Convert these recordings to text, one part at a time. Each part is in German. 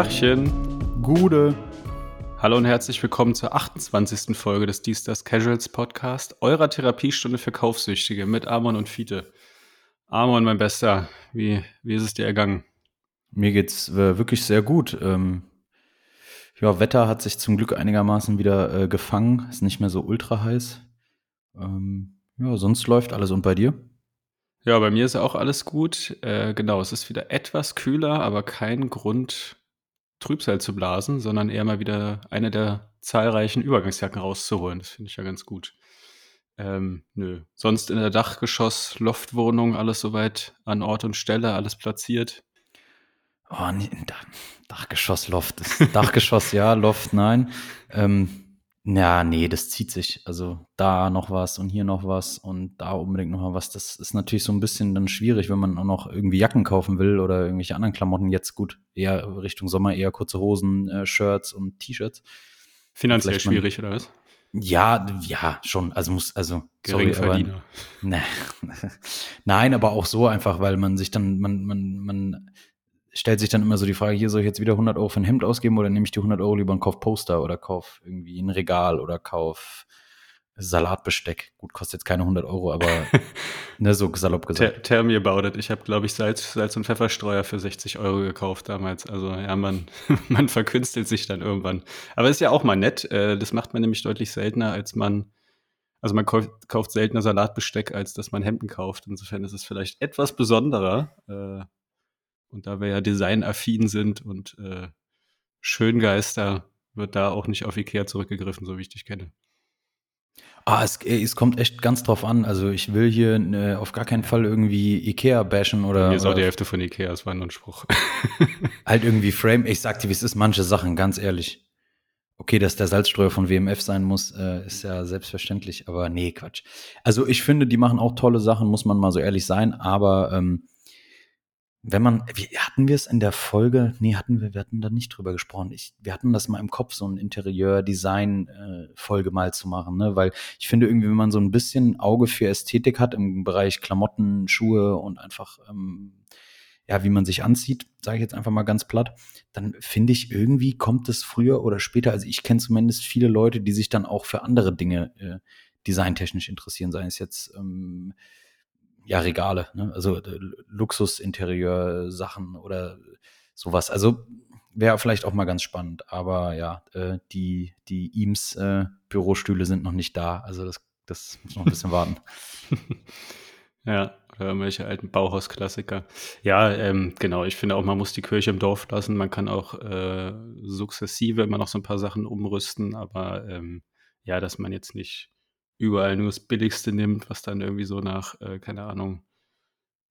Tachchen. Gude. Hallo und herzlich willkommen zur 28. Folge des Dies das Casuals Podcast, eurer Therapiestunde für Kaufsüchtige mit Amon und Fiete. Amon, mein Bester, wie, wie ist es dir ergangen? Mir geht's äh, wirklich sehr gut. Ähm, ja, Wetter hat sich zum Glück einigermaßen wieder äh, gefangen. Ist nicht mehr so ultra heiß. Ähm, ja, sonst läuft alles. Und bei dir? Ja, bei mir ist auch alles gut. Äh, genau, es ist wieder etwas kühler, aber kein Grund, Trübsal zu blasen, sondern eher mal wieder eine der zahlreichen Übergangsjacken rauszuholen. Das finde ich ja ganz gut. Ähm, nö. Sonst in der Dachgeschoss, Loftwohnung, alles soweit an Ort und Stelle, alles platziert. Oh, nee, Dachgeschoss, Loft. Dachgeschoss, ja, Loft, nein. Ähm, ja, nee, das zieht sich. Also da noch was und hier noch was und da unbedingt noch mal was. Das ist natürlich so ein bisschen dann schwierig, wenn man auch noch irgendwie Jacken kaufen will oder irgendwelche anderen Klamotten. Jetzt gut, eher Richtung Sommer, eher kurze Hosen, äh, Shirts und T-Shirts. Finanziell schwierig, oder was? Ja, ja, schon. Also muss, also. Sorry, aber, ne. Nein, aber auch so einfach, weil man sich dann, man, man, man stellt sich dann immer so die Frage, hier soll ich jetzt wieder 100 Euro für ein Hemd ausgeben oder nehme ich die 100 Euro lieber und kauf Poster oder kauf irgendwie ein Regal oder kauf Salatbesteck. Gut, kostet jetzt keine 100 Euro, aber ne, so salopp gesagt. Tell, tell me about it. Ich habe, glaube ich, Salz, Salz und Pfefferstreuer für 60 Euro gekauft damals. Also ja, man, man verkünstelt sich dann irgendwann. Aber ist ja auch mal nett. Äh, das macht man nämlich deutlich seltener, als man also man kauft, kauft seltener Salatbesteck, als dass man Hemden kauft. Insofern ist es vielleicht etwas besonderer. Äh, und da wir ja designaffin sind und äh, Schöngeister, wird da auch nicht auf Ikea zurückgegriffen, so wie ich dich kenne. Ah, es, es kommt echt ganz drauf an. Also ich will hier äh, auf gar keinen Fall irgendwie Ikea bashen oder. Mir ist auch die Hälfte von Ikea, das war nur ein Spruch. halt irgendwie Frame. Ich sag dir, wie es ist, manche Sachen, ganz ehrlich. Okay, dass der Salzstreuer von WMF sein muss, äh, ist ja selbstverständlich, aber nee, Quatsch. Also ich finde, die machen auch tolle Sachen, muss man mal so ehrlich sein, aber ähm, wenn man, wie, hatten wir es in der Folge? Nee, hatten wir, wir hatten da nicht drüber gesprochen. Ich, wir hatten das mal im Kopf, so ein Interieur-Design-Folge mal zu machen, ne? Weil ich finde irgendwie, wenn man so ein bisschen Auge für Ästhetik hat im Bereich Klamotten, Schuhe und einfach, ähm, ja, wie man sich anzieht, sage ich jetzt einfach mal ganz platt, dann finde ich irgendwie kommt es früher oder später, also ich kenne zumindest viele Leute, die sich dann auch für andere Dinge äh, designtechnisch interessieren, sei es jetzt ähm, ja, Regale, ne? also äh, Luxusinterieur-Sachen oder sowas. Also wäre vielleicht auch mal ganz spannend, aber ja, äh, die, die Eames äh, Bürostühle sind noch nicht da, also das, das muss noch ein bisschen warten. Ja, oder irgendwelche alten Bauhausklassiker. Ja, ähm, genau, ich finde auch, man muss die Kirche im Dorf lassen. Man kann auch äh, sukzessive immer noch so ein paar Sachen umrüsten, aber ähm, ja, dass man jetzt nicht überall nur das Billigste nimmt, was dann irgendwie so nach, äh, keine Ahnung,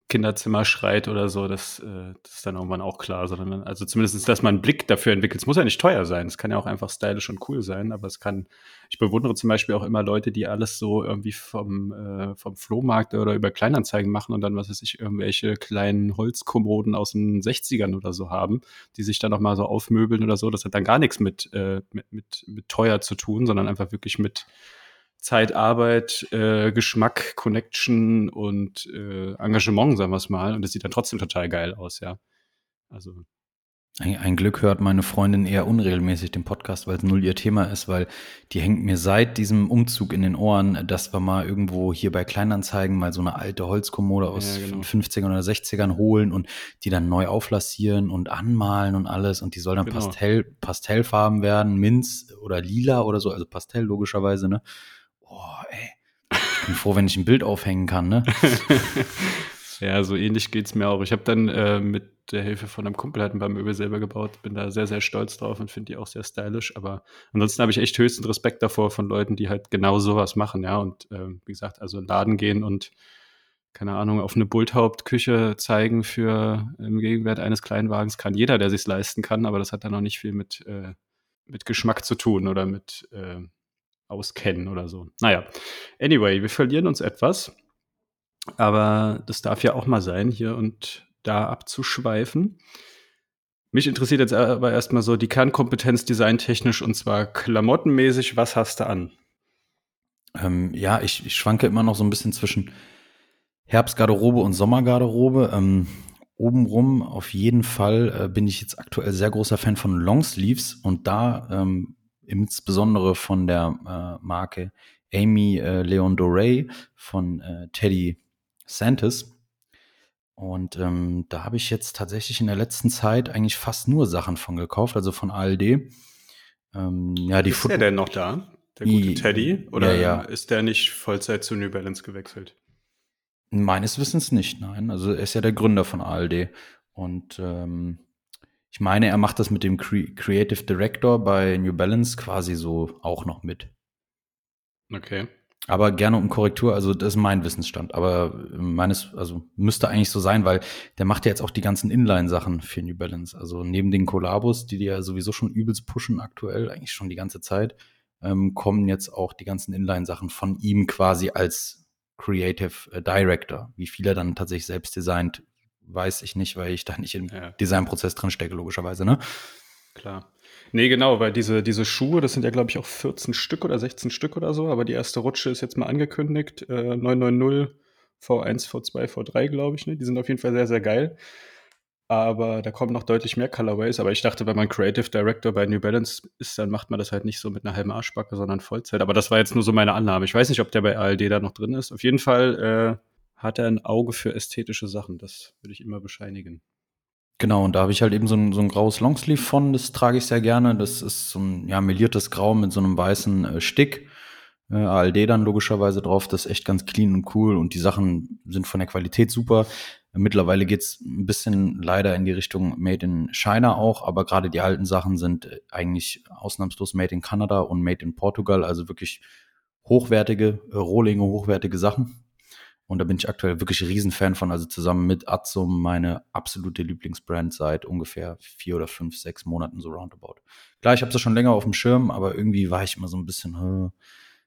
Kinderzimmer schreit oder so, das, äh, das ist dann irgendwann auch klar. Sondern, also zumindest, dass man einen Blick dafür entwickelt. Es muss ja nicht teuer sein. Es kann ja auch einfach stylisch und cool sein, aber es kann, ich bewundere zum Beispiel auch immer Leute, die alles so irgendwie vom, äh, vom Flohmarkt oder über Kleinanzeigen machen und dann, was weiß ich, irgendwelche kleinen Holzkommoden aus den 60ern oder so haben, die sich dann nochmal so aufmöbeln oder so. Das hat dann gar nichts mit, äh, mit, mit, mit teuer zu tun, sondern einfach wirklich mit, Zeit, Arbeit, äh, Geschmack, Connection und äh, Engagement, sagen wir es mal. Und das sieht dann trotzdem total geil aus, ja. Also. Ein, ein Glück hört meine Freundin eher unregelmäßig den Podcast, weil es null ihr Thema ist, weil die hängt mir seit diesem Umzug in den Ohren, dass wir mal irgendwo hier bei Kleinanzeigen mal so eine alte Holzkommode aus ja, genau. 50ern oder 60ern holen und die dann neu auflassieren und anmalen und alles und die soll dann genau. Pastell, Pastellfarben werden, Minz oder lila oder so, also Pastell logischerweise, ne? Oh, ey, ich bin froh, wenn ich ein Bild aufhängen kann, ne? ja, so ähnlich geht es mir auch. Ich habe dann äh, mit der Hilfe von einem Kumpel halt ein paar Möbel selber gebaut, bin da sehr, sehr stolz drauf und finde die auch sehr stylisch. Aber ansonsten habe ich echt höchsten Respekt davor von Leuten, die halt genau sowas machen, ja. Und äh, wie gesagt, also in Laden gehen und keine Ahnung, auf eine Bulthauptküche zeigen für im Gegenwert eines Kleinwagens kann jeder, der sich leisten kann, aber das hat dann auch nicht viel mit, äh, mit Geschmack zu tun oder mit äh, auskennen oder so. Naja, anyway, wir verlieren uns etwas. Aber das darf ja auch mal sein, hier und da abzuschweifen. Mich interessiert jetzt aber erstmal so die Kernkompetenz designtechnisch und zwar klamottenmäßig. Was hast du an? Ähm, ja, ich, ich, schwanke immer noch so ein bisschen zwischen Herbstgarderobe und Sommergarderobe. Ähm, obenrum auf jeden Fall äh, bin ich jetzt aktuell sehr großer Fan von Longsleeves und da ähm, insbesondere von der äh, Marke Amy äh, Leon Dorey von äh, Teddy Santis. Und ähm, da habe ich jetzt tatsächlich in der letzten Zeit eigentlich fast nur Sachen von gekauft, also von ALD. Ähm, ja, die ist der denn noch da? Der gute Teddy? Oder ja, ja. ist der nicht Vollzeit zu New Balance gewechselt? Meines Wissens nicht, nein. Also er ist ja der Gründer von ALD. Und ähm, ich meine, er macht das mit dem Cre Creative Director bei New Balance quasi so auch noch mit. Okay. Aber gerne um Korrektur, also das ist mein Wissensstand. Aber meines, also müsste eigentlich so sein, weil der macht ja jetzt auch die ganzen Inline-Sachen für New Balance. Also neben den Collabos, die die ja sowieso schon übelst pushen aktuell, eigentlich schon die ganze Zeit, ähm, kommen jetzt auch die ganzen Inline-Sachen von ihm quasi als Creative äh, Director. Wie viel er dann tatsächlich selbst designt, weiß ich nicht, weil ich da nicht im ja. Designprozess drin stecke, logischerweise, ne? Klar. Nee, genau, weil diese, diese Schuhe, das sind ja, glaube ich, auch 14 Stück oder 16 Stück oder so, aber die erste Rutsche ist jetzt mal angekündigt. Äh, 990 V1, V2, V3, glaube ich. Ne? Die sind auf jeden Fall sehr, sehr geil. Aber da kommen noch deutlich mehr Colorways. Aber ich dachte, wenn man Creative Director bei New Balance ist, dann macht man das halt nicht so mit einer halben Arschbacke, sondern Vollzeit. Aber das war jetzt nur so meine Annahme. Ich weiß nicht, ob der bei ALD da noch drin ist. Auf jeden Fall äh, hat er ein Auge für ästhetische Sachen. Das würde ich immer bescheinigen. Genau, und da habe ich halt eben so ein, so ein graues Longsleeve von, das trage ich sehr gerne. Das ist so ein ja, meliertes Grau mit so einem weißen äh, Stick. Äh, ALD dann logischerweise drauf. Das ist echt ganz clean und cool und die Sachen sind von der Qualität super. Mittlerweile geht's ein bisschen leider in die Richtung Made in China auch, aber gerade die alten Sachen sind äh, eigentlich ausnahmslos Made in Kanada und Made in Portugal, also wirklich hochwertige, äh, Rohlinge, hochwertige Sachen. Und da bin ich aktuell wirklich Riesenfan von, also zusammen mit Atzum meine absolute Lieblingsbrand seit ungefähr vier oder fünf, sechs Monaten so roundabout. Klar, ich habe das schon länger auf dem Schirm, aber irgendwie war ich immer so ein bisschen,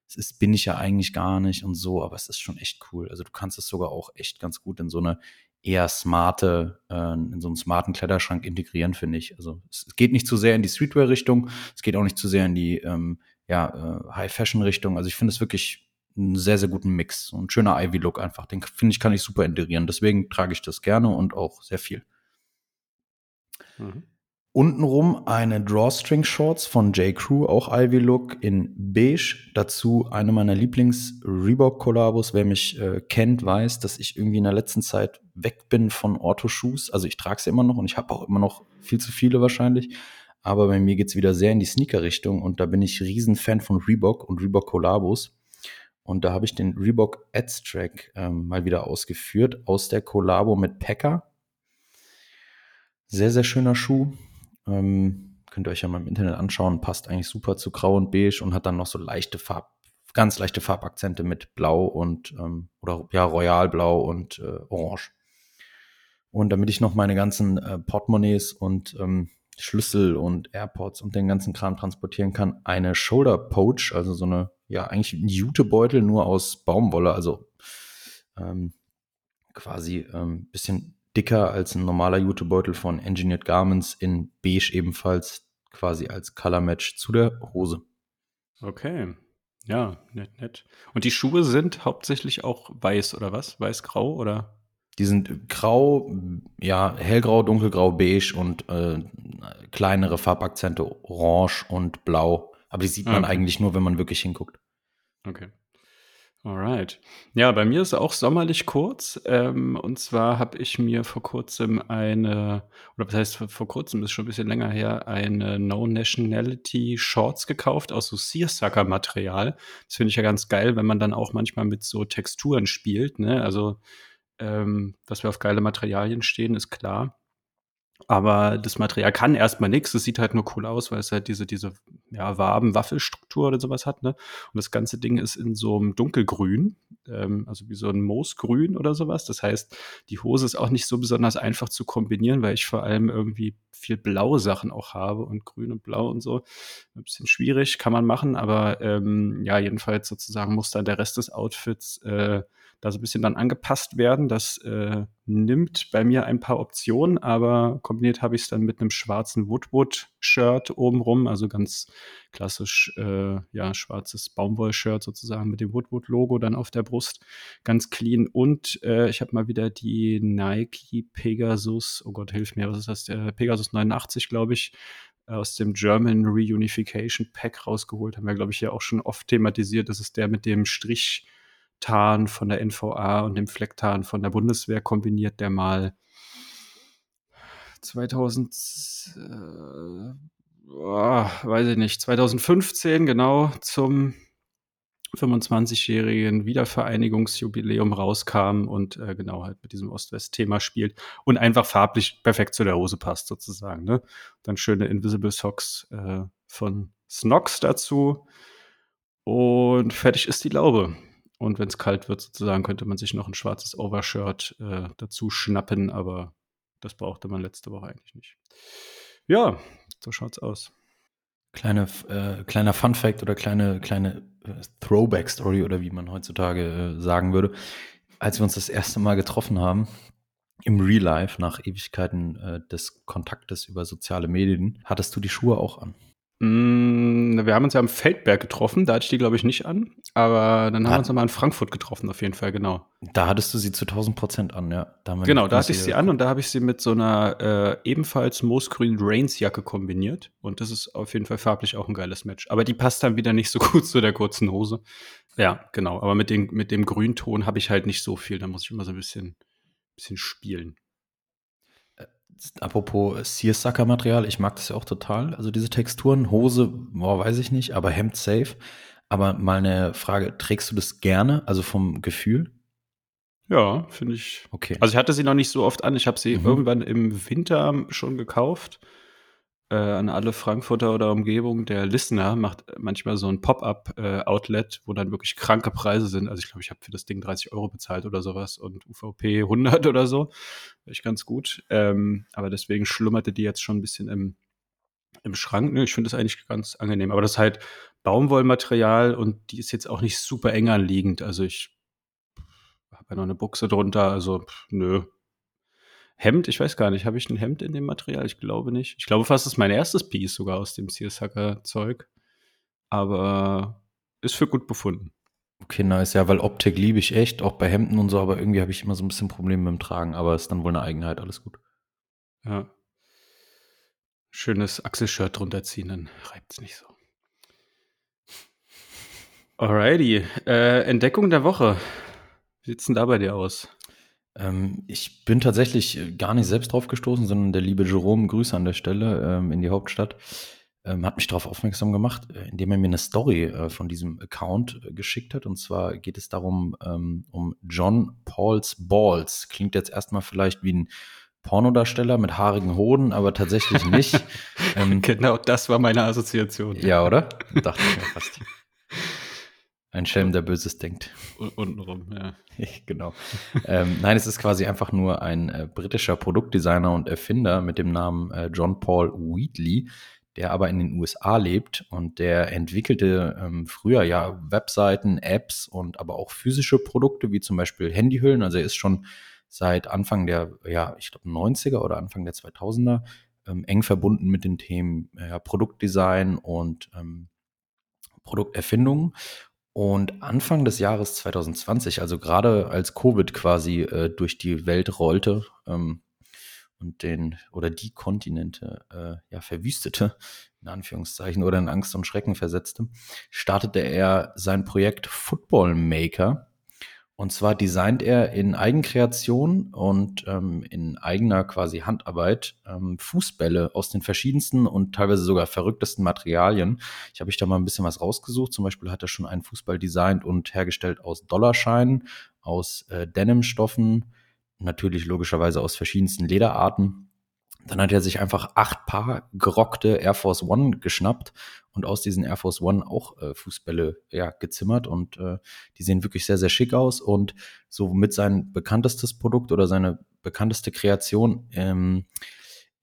es ist, bin ich ja eigentlich gar nicht und so, aber es ist schon echt cool. Also du kannst es sogar auch echt ganz gut in so eine eher smarte, äh, in so einen smarten Kleiderschrank integrieren, finde ich. Also es geht nicht zu sehr in die Streetwear-Richtung, es geht auch nicht zu sehr in die ähm, ja, äh, High-Fashion-Richtung. Also ich finde es wirklich einen sehr, sehr guten Mix. Ein schöner Ivy-Look einfach. Den finde ich, kann ich super integrieren. Deswegen trage ich das gerne und auch sehr viel. Mhm. Untenrum eine Drawstring Shorts von J. Crew, auch Ivy Look in beige. Dazu eine meiner Lieblings-Reebok-Kollabos. Wer mich äh, kennt, weiß, dass ich irgendwie in der letzten Zeit weg bin von Ortho-Shoes. Also ich trage sie immer noch und ich habe auch immer noch viel zu viele wahrscheinlich. Aber bei mir geht's wieder sehr in die Sneaker-Richtung und da bin ich Riesenfan von Reebok und Reebok-Kollabos. Und da habe ich den Reebok Ads Track ähm, mal wieder ausgeführt aus der Kollabo mit Packer. Sehr, sehr schöner Schuh ähm, könnt ihr euch ja mal im Internet anschauen. Passt eigentlich super zu Grau und Beige und hat dann noch so leichte Farb, ganz leichte Farbakzente mit Blau und ähm, oder ja Royalblau und äh, Orange. Und damit ich noch meine ganzen äh, Portemonnaies und ähm, Schlüssel und AirPods und den ganzen Kram transportieren kann, eine Shoulder Poach, also so eine, ja, eigentlich ein Jutebeutel nur aus Baumwolle, also ähm, quasi ähm, bisschen dicker als ein normaler Jutebeutel von Engineered Garments in beige ebenfalls quasi als Color Match zu der Hose. Okay. Ja, nett, nett. Und die Schuhe sind hauptsächlich auch weiß oder was? Weiß-grau oder? Die sind grau, ja, hellgrau, dunkelgrau, beige und äh, kleinere Farbakzente orange und blau. Aber die sieht man okay. eigentlich nur, wenn man wirklich hinguckt. Okay. Alright. Ja, bei mir ist auch sommerlich kurz. Ähm, und zwar habe ich mir vor kurzem eine, oder was heißt vor, kurzem, ist schon ein bisschen länger her, eine No Nationality Shorts gekauft aus so Searsucker-Material. Das finde ich ja ganz geil, wenn man dann auch manchmal mit so Texturen spielt. Ne? Also, ähm, dass wir auf geile Materialien stehen, ist klar. Aber das Material kann erstmal nichts. Es sieht halt nur cool aus, weil es halt diese, diese ja, Waben-Waffelstruktur oder sowas hat. Ne? Und das ganze Ding ist in so einem dunkelgrün, ähm, also wie so ein Moosgrün oder sowas. Das heißt, die Hose ist auch nicht so besonders einfach zu kombinieren, weil ich vor allem irgendwie viel blaue Sachen auch habe und grün und blau und so. Ein bisschen schwierig, kann man machen, aber ähm, ja, jedenfalls sozusagen muss dann der Rest des Outfits äh, da so ein bisschen dann angepasst werden. Das äh, nimmt bei mir ein paar Optionen, aber kombiniert habe ich es dann mit einem schwarzen Woodwood-Shirt obenrum, also ganz klassisch, äh, ja, schwarzes Baumwoll-Shirt sozusagen mit dem Woodwood-Logo dann auf der Brust, ganz clean. Und äh, ich habe mal wieder die Nike Pegasus, oh Gott, hilf mir, was ist das? Der Pegasus 89, glaube ich, aus dem German Reunification Pack rausgeholt. Haben wir, glaube ich, ja auch schon oft thematisiert. Das ist der mit dem Strichtarn von der NVA und dem Flecktarn von der Bundeswehr kombiniert, der mal 2000, äh, oh, weiß ich nicht, 2015 genau zum 25-jährigen Wiedervereinigungsjubiläum rauskam und äh, genau halt mit diesem Ost-West-Thema spielt und einfach farblich perfekt zu der Hose passt sozusagen. Ne? Dann schöne Invisible Socks äh, von Snox dazu und fertig ist die Laube. Und wenn es kalt wird sozusagen, könnte man sich noch ein schwarzes Overshirt äh, dazu schnappen, aber das brauchte man letzte Woche eigentlich nicht. Ja, so schaut's aus. Kleine, äh, kleiner Fun Fact oder kleine, kleine äh, Throwback Story oder wie man heutzutage äh, sagen würde. Als wir uns das erste Mal getroffen haben, im Real Life nach Ewigkeiten äh, des Kontaktes über soziale Medien, hattest du die Schuhe auch an? Mm, wir haben uns ja am Feldberg getroffen, da hatte ich die, glaube ich, nicht an. Aber dann haben wir uns nochmal in Frankfurt getroffen, auf jeden Fall, genau. Da hattest du sie zu 1000 Prozent an, ja. Da genau, da hatte ich sie an und da habe ich sie mit so einer äh, ebenfalls moosgrünen Reigns-Jacke kombiniert. Und das ist auf jeden Fall farblich auch ein geiles Match. Aber die passt dann wieder nicht so gut zu der kurzen Hose. Ja, genau. Aber mit, den, mit dem Grünton habe ich halt nicht so viel. Da muss ich immer so ein bisschen, bisschen spielen. Apropos Searsucker-Material, ich mag das ja auch total. Also diese Texturen, Hose, boah, weiß ich nicht, aber Hemd safe. Aber mal eine Frage, trägst du das gerne, also vom Gefühl? Ja, finde ich. Okay. Also ich hatte sie noch nicht so oft an. Ich habe sie mhm. irgendwann im Winter schon gekauft äh, an alle Frankfurter oder Umgebung, der Listener macht manchmal so ein Pop-up-Outlet, äh, wo dann wirklich kranke Preise sind. Also ich glaube, ich habe für das Ding 30 Euro bezahlt oder sowas und UVP 100 oder so. Echt ganz gut. Ähm, aber deswegen schlummerte die jetzt schon ein bisschen im, im Schrank. Ne, ich finde das eigentlich ganz angenehm. Aber das ist halt Baumwollmaterial und die ist jetzt auch nicht super eng anliegend. Also ich habe ja noch eine Buchse drunter. Also pff, nö, Hemd, ich weiß gar nicht, habe ich ein Hemd in dem Material? Ich glaube nicht. Ich glaube fast, das ist mein erstes Piece sogar aus dem Searsucker-Zeug. Aber ist für gut befunden. Okay, nice. Ja, weil Optik liebe ich echt, auch bei Hemden und so, aber irgendwie habe ich immer so ein bisschen Probleme mit dem Tragen, aber ist dann wohl eine Eigenheit, alles gut. Ja. Schönes Achselshirt drunter ziehen, dann reibt es nicht so. Alrighty. Äh, Entdeckung der Woche. Wie sieht's denn da bei dir aus? Ähm, ich bin tatsächlich äh, gar nicht selbst drauf gestoßen, sondern der liebe Jerome, Grüße an der Stelle ähm, in die Hauptstadt, ähm, hat mich darauf aufmerksam gemacht, äh, indem er mir eine Story äh, von diesem Account äh, geschickt hat. Und zwar geht es darum, ähm, um John Paul's Balls. Klingt jetzt erstmal vielleicht wie ein Pornodarsteller mit haarigen Hoden, aber tatsächlich nicht. Ähm, genau, das war meine Assoziation. Ja, oder? Dachte ich mir fast. Ein Schelm, der Böses denkt. Untenrum, ja. genau. ähm, nein, es ist quasi einfach nur ein äh, britischer Produktdesigner und Erfinder mit dem Namen äh, John Paul Wheatley, der aber in den USA lebt und der entwickelte ähm, früher ja Webseiten, Apps und aber auch physische Produkte, wie zum Beispiel Handyhüllen. Also er ist schon seit Anfang der, ja, ich glaube 90er oder Anfang der 2000er ähm, eng verbunden mit den Themen ja, Produktdesign und ähm, Produkterfindung. Und Anfang des Jahres 2020, also gerade als Covid quasi äh, durch die Welt rollte ähm, und den oder die Kontinente äh, ja verwüstete, in Anführungszeichen, oder in Angst und Schrecken versetzte, startete er sein Projekt Football Maker, und zwar designt er in Eigenkreation und ähm, in eigener quasi Handarbeit ähm, Fußbälle aus den verschiedensten und teilweise sogar verrücktesten Materialien. Ich habe ich da mal ein bisschen was rausgesucht. Zum Beispiel hat er schon einen Fußball designt und hergestellt aus Dollarscheinen, aus äh, Denimstoffen, natürlich logischerweise aus verschiedensten Lederarten dann hat er sich einfach acht Paar gerockte Air Force One geschnappt und aus diesen Air Force One auch äh, Fußbälle ja, gezimmert und äh, die sehen wirklich sehr, sehr schick aus und so mit sein bekanntestes Produkt oder seine bekannteste Kreation ähm,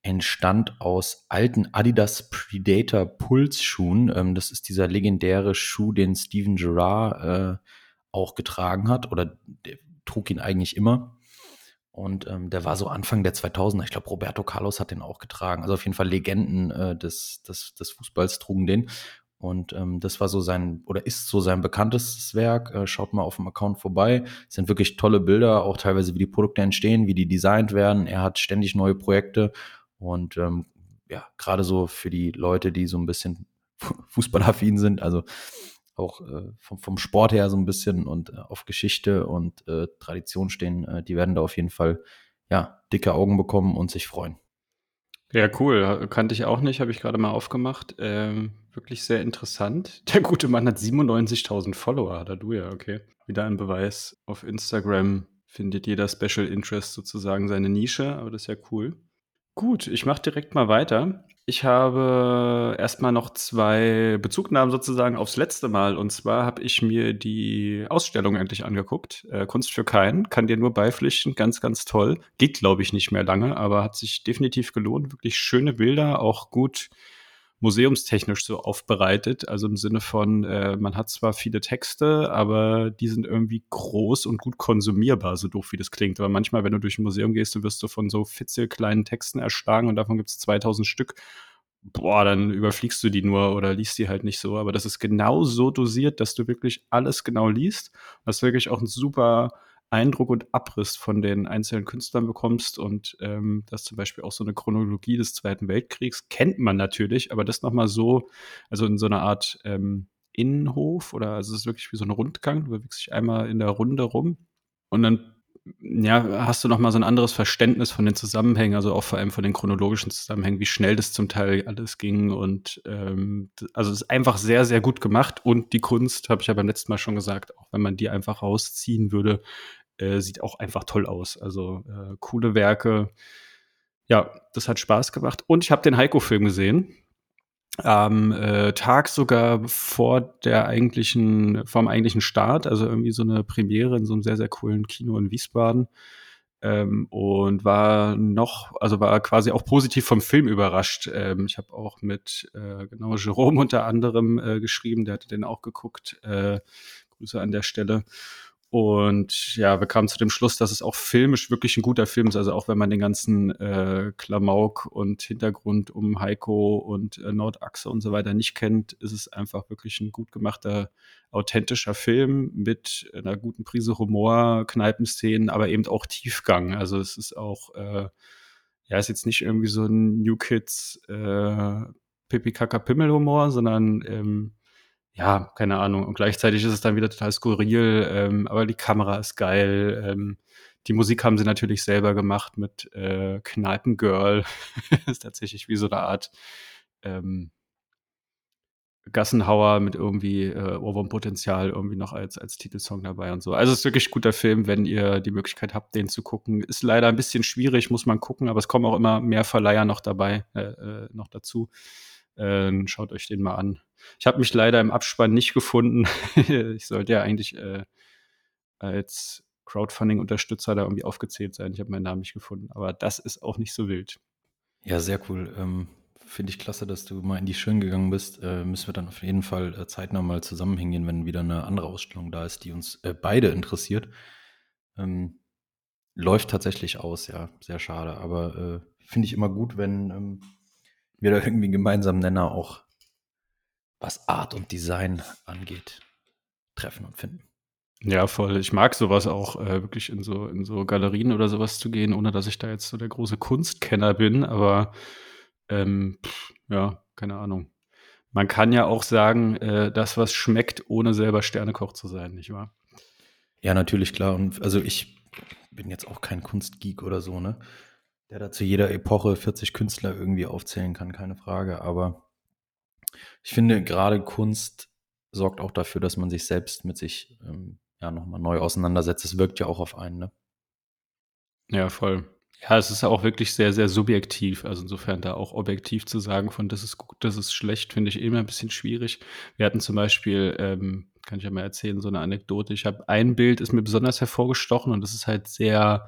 entstand aus alten Adidas Predator Pulse Schuhen. Ähm, das ist dieser legendäre Schuh, den Steven Gerrard äh, auch getragen hat oder trug ihn eigentlich immer. Und ähm, der war so Anfang der 2000er. Ich glaube, Roberto Carlos hat den auch getragen. Also auf jeden Fall Legenden äh, des, des, des Fußballs trugen den. Und ähm, das war so sein, oder ist so sein bekanntestes Werk. Äh, schaut mal auf dem Account vorbei. Es sind wirklich tolle Bilder, auch teilweise, wie die Produkte entstehen, wie die designt werden. Er hat ständig neue Projekte. Und ähm, ja, gerade so für die Leute, die so ein bisschen fußballaffin sind, also auch äh, vom, vom Sport her so ein bisschen und äh, auf Geschichte und äh, Tradition stehen, äh, die werden da auf jeden Fall ja dicke Augen bekommen und sich freuen. Ja, cool. Kannte ich auch nicht, habe ich gerade mal aufgemacht. Ähm, wirklich sehr interessant. Der gute Mann hat 97.000 Follower, da du ja, okay. Wieder ein Beweis. Auf Instagram findet jeder Special Interest sozusagen seine Nische, aber das ist ja cool. Gut, ich mache direkt mal weiter. Ich habe erstmal noch zwei Bezugnahmen sozusagen aufs letzte Mal. Und zwar habe ich mir die Ausstellung endlich angeguckt. Äh, Kunst für keinen. Kann dir nur beipflichten. Ganz, ganz toll. Geht, glaube ich, nicht mehr lange, aber hat sich definitiv gelohnt. Wirklich schöne Bilder, auch gut museumstechnisch so aufbereitet. Also im Sinne von, äh, man hat zwar viele Texte, aber die sind irgendwie groß und gut konsumierbar, so doof wie das klingt. Aber manchmal, wenn du durch ein Museum gehst, du wirst du von so fitzelkleinen Texten erschlagen und davon gibt es 2000 Stück. Boah, dann überfliegst du die nur oder liest die halt nicht so. Aber das ist genau so dosiert, dass du wirklich alles genau liest. Das ist wirklich auch ein super Eindruck und Abriss von den einzelnen Künstlern bekommst und ähm, das zum Beispiel auch so eine Chronologie des Zweiten Weltkriegs kennt man natürlich, aber das nochmal so, also in so einer Art ähm, Innenhof oder also es ist wirklich wie so ein Rundgang, du bewegst dich einmal in der Runde rum und dann ja, hast du noch mal so ein anderes Verständnis von den Zusammenhängen, also auch vor allem von den chronologischen Zusammenhängen, wie schnell das zum Teil alles ging und ähm, also es ist einfach sehr, sehr gut gemacht und die Kunst, habe ich ja beim letzten Mal schon gesagt, auch wenn man die einfach rausziehen würde, äh, sieht auch einfach toll aus. Also äh, coole Werke. Ja, das hat Spaß gemacht. Und ich habe den Heiko-Film gesehen. Am äh, Tag sogar vor der eigentlichen, vom eigentlichen Start, also irgendwie so eine Premiere in so einem sehr, sehr coolen Kino in Wiesbaden. Ähm, und war noch, also war quasi auch positiv vom Film überrascht. Ähm, ich habe auch mit äh, genau Jerome unter anderem äh, geschrieben, der hatte den auch geguckt. Äh, Grüße an der Stelle. Und ja, wir kamen zu dem Schluss, dass es auch filmisch wirklich ein guter Film ist. Also auch wenn man den ganzen äh, Klamauk und Hintergrund um Heiko und äh, Nordachse und so weiter nicht kennt, ist es einfach wirklich ein gut gemachter, authentischer Film mit einer guten Prise Humor, Kneipenszenen, aber eben auch Tiefgang. Also es ist auch, äh, ja, ist jetzt nicht irgendwie so ein New Kids äh, Pipi Kaka Pimmel Humor, sondern ähm, ja, keine Ahnung. Und gleichzeitig ist es dann wieder total skurril, ähm, aber die Kamera ist geil. Ähm, die Musik haben sie natürlich selber gemacht mit äh, Kneipengirl. ist tatsächlich wie so eine Art ähm, Gassenhauer mit irgendwie äh, Ohrwurmpotenzial irgendwie noch als, als Titelsong dabei und so. Also es ist wirklich ein guter Film, wenn ihr die Möglichkeit habt, den zu gucken. Ist leider ein bisschen schwierig, muss man gucken, aber es kommen auch immer mehr Verleiher noch dabei, äh, äh, noch dazu. Äh, schaut euch den mal an. Ich habe mich leider im Abspann nicht gefunden. ich sollte ja eigentlich äh, als Crowdfunding-Unterstützer da irgendwie aufgezählt sein. Ich habe meinen Namen nicht gefunden, aber das ist auch nicht so wild. Ja, sehr cool. Ähm, Finde ich klasse, dass du mal in die Schön gegangen bist. Äh, müssen wir dann auf jeden Fall äh, zeitnah mal zusammenhängen, wenn wieder eine andere Ausstellung da ist, die uns äh, beide interessiert. Ähm, läuft tatsächlich aus, ja, sehr schade. Aber äh, finde ich immer gut, wenn ähm, wir da irgendwie einen gemeinsamen Nenner auch was Art und Design angeht, treffen und finden. Ja, voll. Ich mag sowas auch, äh, wirklich in so, in so Galerien oder sowas zu gehen, ohne dass ich da jetzt so der große Kunstkenner bin, aber ähm, pff, ja, keine Ahnung. Man kann ja auch sagen, äh, das, was schmeckt, ohne selber Sternekoch zu sein, nicht wahr? Ja, natürlich, klar. Und also ich bin jetzt auch kein Kunstgeek oder so, ne? Der da zu jeder Epoche 40 Künstler irgendwie aufzählen kann, keine Frage. Aber ich finde, gerade Kunst sorgt auch dafür, dass man sich selbst mit sich ähm, ja nochmal neu auseinandersetzt. Es wirkt ja auch auf einen, ne? Ja, voll. Ja, es ist auch wirklich sehr, sehr subjektiv. Also insofern da auch objektiv zu sagen, von das ist gut, das ist schlecht, finde ich immer ein bisschen schwierig. Wir hatten zum Beispiel, ähm, kann ich ja mal erzählen, so eine Anekdote. Ich habe ein Bild, ist mir besonders hervorgestochen und das ist halt sehr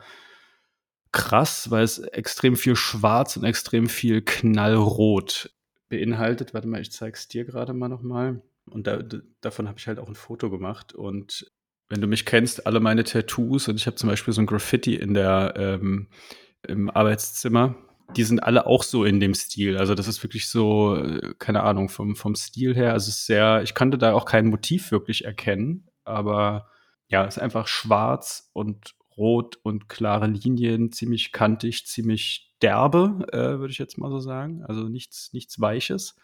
krass, weil es extrem viel Schwarz und extrem viel Knallrot beinhaltet. Warte mal, ich zeige es dir gerade mal nochmal. Und da, davon habe ich halt auch ein Foto gemacht. Und wenn du mich kennst, alle meine Tattoos und ich habe zum Beispiel so ein Graffiti in der ähm, im Arbeitszimmer. Die sind alle auch so in dem Stil. Also das ist wirklich so, äh, keine Ahnung, vom, vom Stil her. Also es ist sehr, ich konnte da auch kein Motiv wirklich erkennen, aber ja, es ist einfach schwarz und rot und klare Linien, ziemlich kantig, ziemlich derbe, äh, würde ich jetzt mal so sagen. Also nichts, nichts Weiches.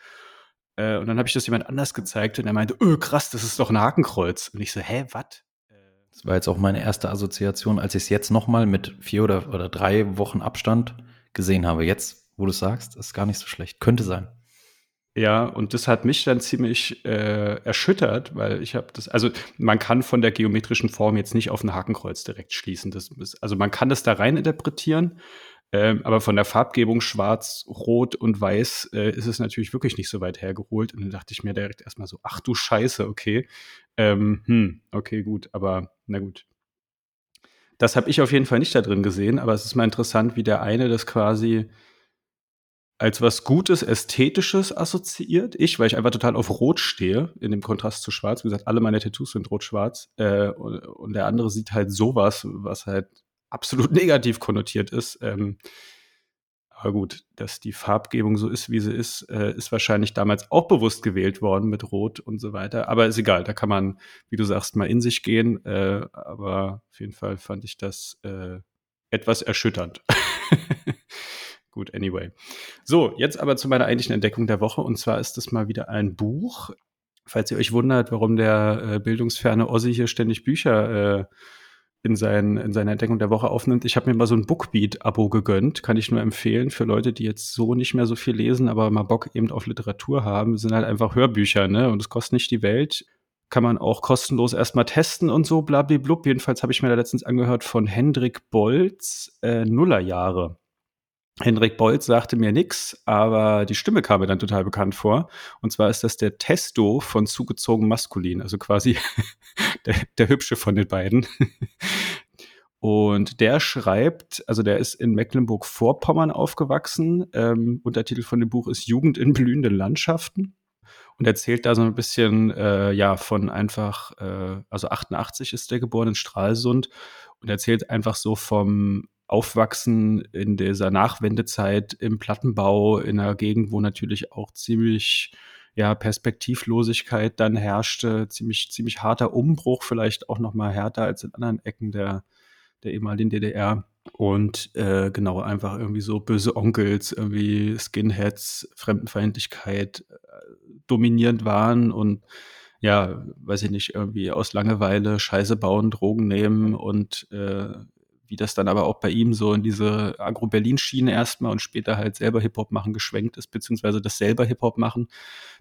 Äh, und dann habe ich das jemand anders gezeigt und er meinte, öh, krass, das ist doch ein Hakenkreuz. Und ich so, hä, was? Das war jetzt auch meine erste Assoziation, als ich es jetzt nochmal mit vier oder, oder drei Wochen Abstand gesehen habe. Jetzt, wo du es sagst, ist gar nicht so schlecht. Könnte sein. Ja, und das hat mich dann ziemlich äh, erschüttert, weil ich habe das, also man kann von der geometrischen Form jetzt nicht auf ein Hakenkreuz direkt schließen. Das ist, also man kann das da rein interpretieren, ähm, aber von der Farbgebung schwarz, rot und weiß äh, ist es natürlich wirklich nicht so weit hergeholt. Und dann dachte ich mir direkt erstmal so, ach du Scheiße, okay. Ähm, hm, okay, gut, aber na gut. Das habe ich auf jeden Fall nicht da drin gesehen, aber es ist mal interessant, wie der eine das quasi als was Gutes, Ästhetisches assoziiert. Ich, weil ich einfach total auf Rot stehe, in dem Kontrast zu Schwarz. Wie gesagt, alle meine Tattoos sind rot-schwarz. Äh, und, und, der andere sieht halt sowas, was halt absolut negativ konnotiert ist. Ähm, aber gut, dass die Farbgebung so ist, wie sie ist, äh, ist wahrscheinlich damals auch bewusst gewählt worden mit Rot und so weiter. Aber ist egal, da kann man, wie du sagst, mal in sich gehen. Äh, aber auf jeden Fall fand ich das äh, etwas erschütternd. gut, anyway. So, jetzt aber zu meiner eigentlichen Entdeckung der Woche. Und zwar ist das mal wieder ein Buch. Falls ihr euch wundert, warum der äh, bildungsferne Ossi hier ständig Bücher äh, in, sein, in seiner Entdeckung der Woche aufnimmt. Ich habe mir mal so ein Bookbeat-Abo gegönnt, kann ich nur empfehlen für Leute, die jetzt so nicht mehr so viel lesen, aber mal Bock eben auf Literatur haben. Das sind halt einfach Hörbücher, ne? Und es kostet nicht die Welt. Kann man auch kostenlos erstmal testen und so, blablablub. Jedenfalls habe ich mir da letztens angehört von Hendrik Bolz, äh, Nullerjahre. Hendrik Bolz sagte mir nix, aber die Stimme kam mir dann total bekannt vor. Und zwar ist das der Testo von zugezogen maskulin, also quasi der, der hübsche von den beiden. Und der schreibt, also der ist in Mecklenburg-Vorpommern aufgewachsen. Ähm, Untertitel von dem Buch ist Jugend in blühenden Landschaften. Und erzählt da so ein bisschen, äh, ja, von einfach, äh, also 88 ist der geboren in Stralsund und erzählt einfach so vom Aufwachsen in dieser Nachwendezeit im Plattenbau in einer Gegend, wo natürlich auch ziemlich ja, Perspektivlosigkeit dann herrschte, ziemlich, ziemlich harter Umbruch, vielleicht auch noch mal härter als in anderen Ecken der, der ehemaligen DDR. Und äh, genau, einfach irgendwie so böse Onkels, irgendwie Skinheads, Fremdenfeindlichkeit äh, dominierend waren und ja, weiß ich nicht, irgendwie aus Langeweile Scheiße bauen, Drogen nehmen und äh, wie das dann aber auch bei ihm so in diese Agro-Berlin-Schiene erstmal und später halt selber Hip-Hop machen geschwenkt ist, beziehungsweise das selber Hip-Hop machen,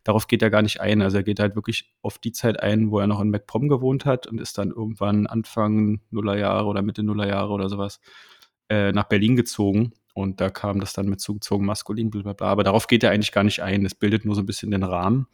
darauf geht er gar nicht ein. Also er geht halt wirklich auf die Zeit ein, wo er noch in MacPom gewohnt hat und ist dann irgendwann Anfang Nullerjahre oder Mitte Nullerjahre oder sowas äh, nach Berlin gezogen. Und da kam das dann mit zugezogen maskulin, bla bla bla. Aber darauf geht er eigentlich gar nicht ein. Es bildet nur so ein bisschen den Rahmen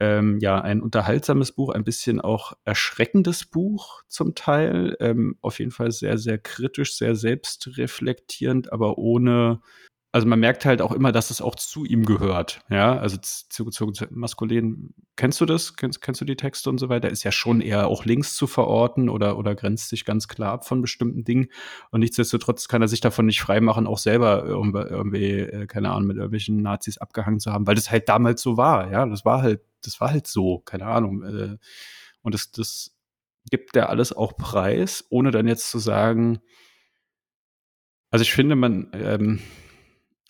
ähm, ja, ein unterhaltsames Buch, ein bisschen auch erschreckendes Buch zum Teil. Ähm, auf jeden Fall sehr, sehr kritisch, sehr selbstreflektierend, aber ohne also man merkt halt auch immer, dass es auch zu ihm gehört. Ja, also zu, zu, zu maskulin. Kennst du das? Kennst, kennst du die Texte und so weiter? Ist ja schon eher auch links zu verorten oder, oder grenzt sich ganz klar ab von bestimmten Dingen. Und nichtsdestotrotz kann er sich davon nicht freimachen, auch selber irgendwie, äh, keine Ahnung, mit irgendwelchen Nazis abgehangen zu haben, weil das halt damals so war. Ja, das war halt, das war halt so, keine Ahnung. Äh, und das, das gibt er alles auch preis, ohne dann jetzt zu sagen, also ich finde, man, ähm,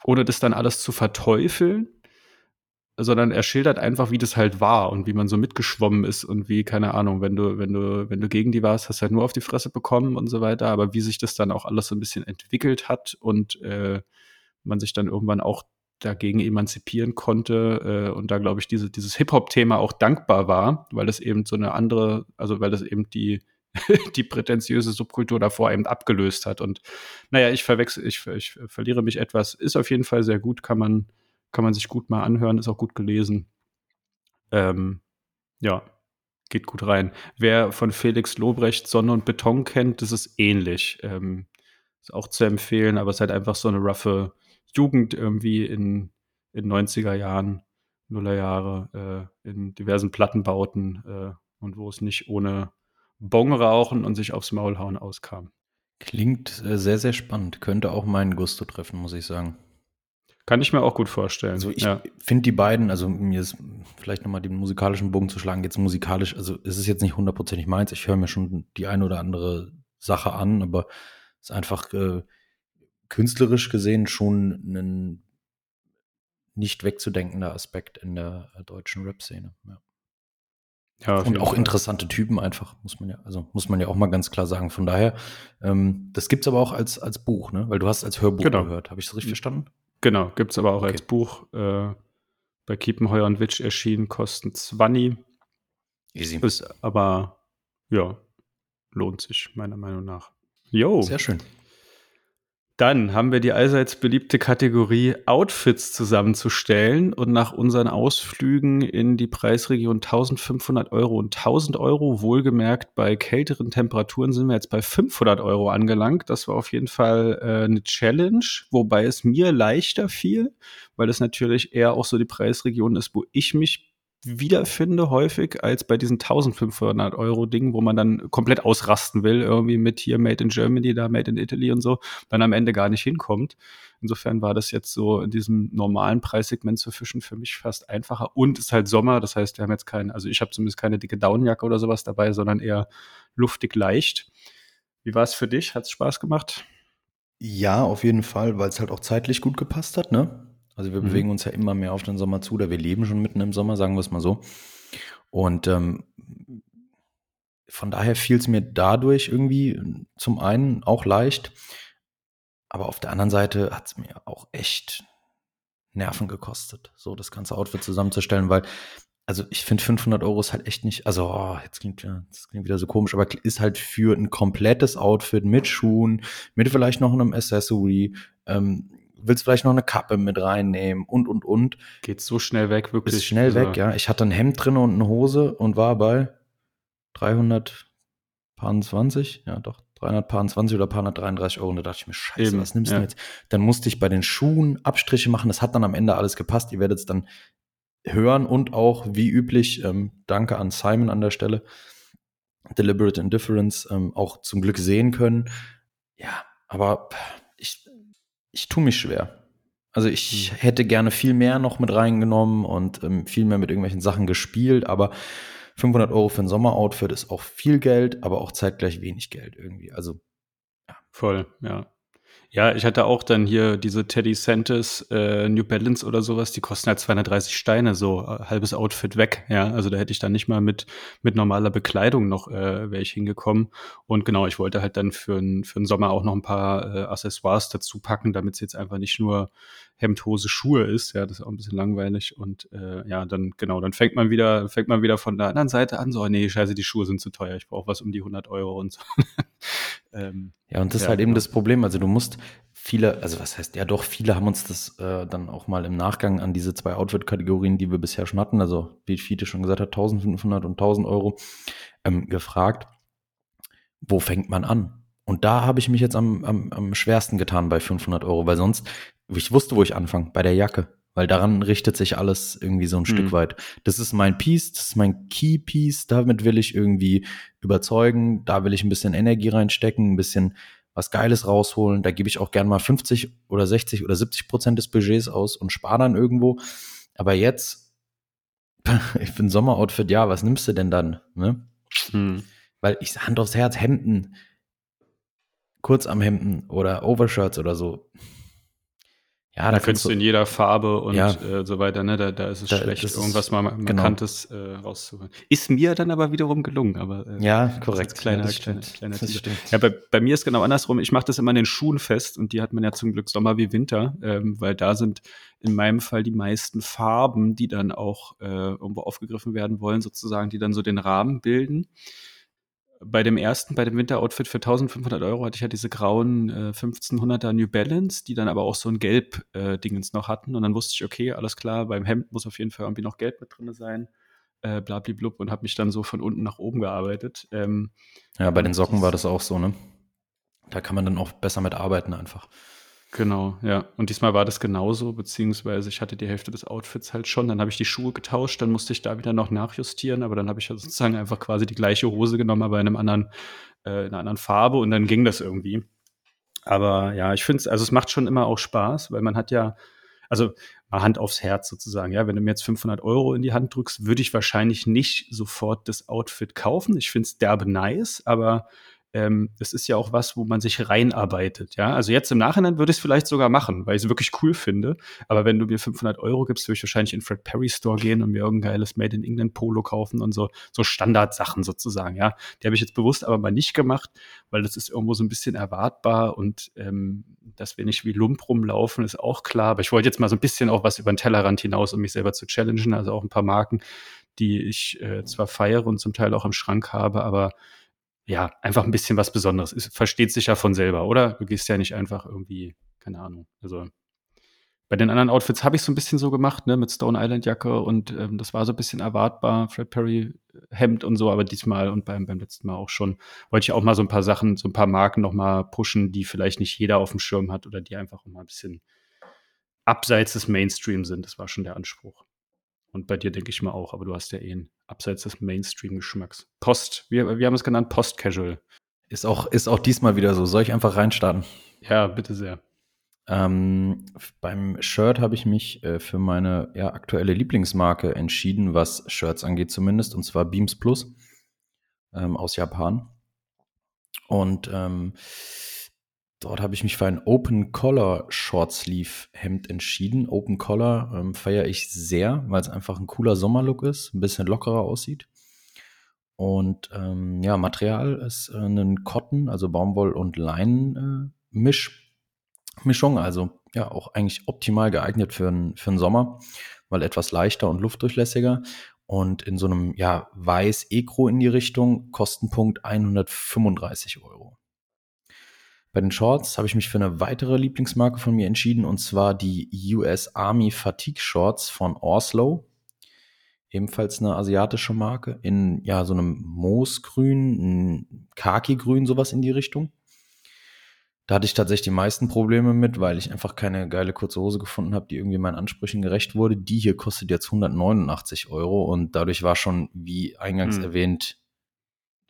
ohne das dann alles zu verteufeln, sondern er schildert einfach, wie das halt war und wie man so mitgeschwommen ist und wie, keine Ahnung, wenn du, wenn du, wenn du gegen die warst, hast du halt nur auf die Fresse bekommen und so weiter, aber wie sich das dann auch alles so ein bisschen entwickelt hat und äh, man sich dann irgendwann auch dagegen emanzipieren konnte äh, und da glaube ich diese, dieses Hip-Hop-Thema auch dankbar war, weil das eben so eine andere, also weil das eben die die prätentiöse Subkultur davor eben abgelöst hat. Und naja, ich verwechsel, ich, ich verliere mich etwas. Ist auf jeden Fall sehr gut, kann man, kann man sich gut mal anhören, ist auch gut gelesen. Ähm, ja, geht gut rein. Wer von Felix Lobrecht Sonne und Beton kennt, das ist ähnlich. Ähm, ist auch zu empfehlen, aber es ist halt einfach so eine roughe Jugend irgendwie in, in 90er Jahren, Nullerjahre, äh, in diversen Plattenbauten äh, und wo es nicht ohne Bong rauchen und sich aufs Maul hauen auskam. Klingt äh, sehr, sehr spannend. Könnte auch meinen Gusto treffen, muss ich sagen. Kann ich mir auch gut vorstellen. Also ich ja. finde die beiden, also mir ist vielleicht nochmal den musikalischen Bogen zu schlagen, jetzt musikalisch, also es ist jetzt nicht hundertprozentig meins, ich höre mir schon die eine oder andere Sache an, aber es ist einfach äh, künstlerisch gesehen schon ein nicht wegzudenkender Aspekt in der äh, deutschen Rap-Szene. Ja. Ja, und auch Fall. interessante Typen einfach, muss man ja, also muss man ja auch mal ganz klar sagen. Von daher, ähm, das gibt's aber auch als, als Buch, ne? Weil du hast als Hörbuch genau. gehört. Habe ich das richtig verstanden? Genau, gibt's aber auch okay. als Buch. Äh, bei Kiepenheuer und Witsch erschienen, kosten 20. Easy. Ist aber, ja, lohnt sich, meiner Meinung nach. Jo. Sehr schön. Dann haben wir die allseits beliebte Kategorie Outfits zusammenzustellen und nach unseren Ausflügen in die Preisregion 1500 Euro und 1000 Euro, wohlgemerkt bei kälteren Temperaturen sind wir jetzt bei 500 Euro angelangt. Das war auf jeden Fall äh, eine Challenge, wobei es mir leichter fiel, weil es natürlich eher auch so die Preisregion ist, wo ich mich wiederfinde häufig als bei diesen 1500 Euro Dingen, wo man dann komplett ausrasten will, irgendwie mit hier Made in Germany, da Made in Italy und so, dann am Ende gar nicht hinkommt. Insofern war das jetzt so in diesem normalen Preissegment zu fischen für mich fast einfacher und es ist halt Sommer, das heißt, wir haben jetzt keinen, also ich habe zumindest keine dicke Downjacke oder sowas dabei, sondern eher luftig leicht. Wie war es für dich? Hat es Spaß gemacht? Ja, auf jeden Fall, weil es halt auch zeitlich gut gepasst hat, ne? Also wir mhm. bewegen uns ja immer mehr auf den Sommer zu, oder wir leben schon mitten im Sommer, sagen wir es mal so. Und ähm, von daher fiel es mir dadurch irgendwie zum einen auch leicht, aber auf der anderen Seite hat es mir auch echt Nerven gekostet, so das ganze Outfit zusammenzustellen, weil also ich finde 500 Euro ist halt echt nicht, also oh, jetzt klingt ja, das klingt wieder so komisch, aber ist halt für ein komplettes Outfit mit Schuhen, mit vielleicht noch einem Accessory, ähm, willst vielleicht noch eine Kappe mit reinnehmen und, und, und. Geht so schnell weg, wirklich. Ist schnell also. weg, ja. Ich hatte ein Hemd drin und eine Hose und war bei 320, ja doch, 320 oder 333 Euro. Und da dachte ich mir, scheiße, Eben, was nimmst du ja. jetzt? Dann musste ich bei den Schuhen Abstriche machen. Das hat dann am Ende alles gepasst. Ihr werdet es dann hören und auch, wie üblich, ähm, danke an Simon an der Stelle, Deliberate Indifference, ähm, auch zum Glück sehen können. Ja, aber ich, ich tue mich schwer. Also ich hm. hätte gerne viel mehr noch mit reingenommen und ähm, viel mehr mit irgendwelchen Sachen gespielt, aber 500 Euro für ein Sommeroutfit ist auch viel Geld, aber auch zeitgleich wenig Geld irgendwie. Also ja. Voll, ja. Ja, ich hatte auch dann hier diese Teddy Santis äh, New Balance oder sowas, die kosten halt 230 Steine, so äh, halbes Outfit weg. Ja, also da hätte ich dann nicht mal mit mit normaler Bekleidung noch äh, wäre ich hingekommen. Und genau, ich wollte halt dann für für den Sommer auch noch ein paar äh, Accessoires dazu packen, damit es jetzt einfach nicht nur Hemd, Hose, Schuhe ist. Ja, das ist auch ein bisschen langweilig. Und äh, ja, dann genau, dann fängt man wieder fängt man wieder von der anderen Seite an. So, nee, scheiße, die Schuhe sind zu teuer. Ich brauche was um die 100 Euro und so. ähm, ja, und das ja, ist halt eben genau. das Problem. Also du musst viele, also was heißt, ja doch, viele haben uns das äh, dann auch mal im Nachgang an diese zwei Outfit-Kategorien, die wir bisher schon hatten, also wie Fiete schon gesagt hat, 1500 und 1000 Euro, ähm, gefragt, wo fängt man an? Und da habe ich mich jetzt am, am, am schwersten getan bei 500 Euro, weil sonst, ich wusste, wo ich anfange, bei der Jacke. Weil daran richtet sich alles irgendwie so ein mhm. Stück weit. Das ist mein Piece, das ist mein Key Piece, damit will ich irgendwie überzeugen, da will ich ein bisschen Energie reinstecken, ein bisschen was Geiles rausholen. Da gebe ich auch gern mal 50 oder 60 oder 70 Prozent des Budgets aus und spare dann irgendwo. Aber jetzt, ich bin Sommeroutfit, ja, was nimmst du denn dann? Ne? Hm. Weil ich Hand aufs Herz, Hemden, kurz am Hemden oder Overshirts oder so. Ja, da, kannst du in jeder Farbe und ja, äh, so weiter, ne? Da, da ist es da, schlecht, irgendwas mal genau. Markantes genau. äh, rauszuholen. Ist mir dann aber wiederum gelungen, aber äh, ja, korrekt. Kleiner, ja, kleiner, kleiner Ja, bei, bei mir ist genau andersrum. Ich mache das immer in den Schuhen fest und die hat man ja zum Glück Sommer wie Winter, ähm, weil da sind in meinem Fall die meisten Farben, die dann auch äh, irgendwo aufgegriffen werden wollen, sozusagen, die dann so den Rahmen bilden bei dem ersten, bei dem Winteroutfit für 1500 Euro hatte ich ja diese grauen äh, 1500er New Balance, die dann aber auch so ein Gelb-Dingens äh, noch hatten. Und dann wusste ich, okay, alles klar, beim Hemd muss auf jeden Fall irgendwie noch Gelb mit drin sein. Äh, blablablub und habe mich dann so von unten nach oben gearbeitet. Ähm, ja, bei den Socken war das auch so, ne? Da kann man dann auch besser mit arbeiten einfach. Genau, ja. Und diesmal war das genauso, beziehungsweise ich hatte die Hälfte des Outfits halt schon. Dann habe ich die Schuhe getauscht, dann musste ich da wieder noch nachjustieren, aber dann habe ich ja sozusagen einfach quasi die gleiche Hose genommen, aber in einem anderen, äh, in einer anderen Farbe und dann ging das irgendwie. Aber ja, ich finde es, also es macht schon immer auch Spaß, weil man hat ja, also mal Hand aufs Herz sozusagen, ja, wenn du mir jetzt 500 Euro in die Hand drückst, würde ich wahrscheinlich nicht sofort das Outfit kaufen. Ich finde es derbe nice, aber ähm, das ist ja auch was, wo man sich reinarbeitet. Ja, also jetzt im Nachhinein würde ich es vielleicht sogar machen, weil ich es wirklich cool finde. Aber wenn du mir 500 Euro gibst, würde ich wahrscheinlich in Fred Perry Store gehen und mir irgendein geiles Made in England Polo kaufen und so, so Standardsachen sozusagen. Ja, die habe ich jetzt bewusst aber mal nicht gemacht, weil das ist irgendwo so ein bisschen erwartbar und ähm, dass wir nicht wie Lump rumlaufen, ist auch klar. Aber ich wollte jetzt mal so ein bisschen auch was über den Tellerrand hinaus, um mich selber zu challengen. Also auch ein paar Marken, die ich äh, zwar feiere und zum Teil auch im Schrank habe, aber ja, einfach ein bisschen was Besonderes. Es versteht sich ja von selber, oder? Du gehst ja nicht einfach irgendwie, keine Ahnung. Also bei den anderen Outfits habe ich so ein bisschen so gemacht, ne, mit Stone Island Jacke und ähm, das war so ein bisschen erwartbar, Fred Perry Hemd und so, aber diesmal und beim, beim letzten Mal auch schon, wollte ich auch mal so ein paar Sachen, so ein paar Marken noch mal pushen, die vielleicht nicht jeder auf dem Schirm hat oder die einfach mal ein bisschen abseits des Mainstream sind. Das war schon der Anspruch. Und bei dir denke ich mal auch, aber du hast ja eh einen abseits des Mainstream-Geschmacks. Post, wir, wir haben es genannt Post-Casual. Ist auch, ist auch diesmal wieder so. Soll ich einfach reinstarten? Ja, bitte sehr. Ähm, beim Shirt habe ich mich äh, für meine ja, aktuelle Lieblingsmarke entschieden, was Shirts angeht zumindest, und zwar Beams Plus ähm, aus Japan. Und ähm, Dort habe ich mich für ein Open Collar Short Sleeve Hemd entschieden. Open Collar ähm, feiere ich sehr, weil es einfach ein cooler Sommerlook ist, ein bisschen lockerer aussieht. Und ähm, ja, Material ist äh, ein Cotton, also Baumwoll- und Leinen-Mischung. Äh, also ja, auch eigentlich optimal geeignet für, ein, für den Sommer, weil etwas leichter und luftdurchlässiger. Und in so einem ja, weiß Ekro in die Richtung, Kostenpunkt 135 Euro. Bei den Shorts habe ich mich für eine weitere Lieblingsmarke von mir entschieden und zwar die US Army Fatigue Shorts von Oslo. Ebenfalls eine asiatische Marke in ja so einem Moosgrün, Khaki-Grün, sowas in die Richtung. Da hatte ich tatsächlich die meisten Probleme mit, weil ich einfach keine geile kurze Hose gefunden habe, die irgendwie meinen Ansprüchen gerecht wurde. Die hier kostet jetzt 189 Euro und dadurch war schon, wie eingangs hm. erwähnt,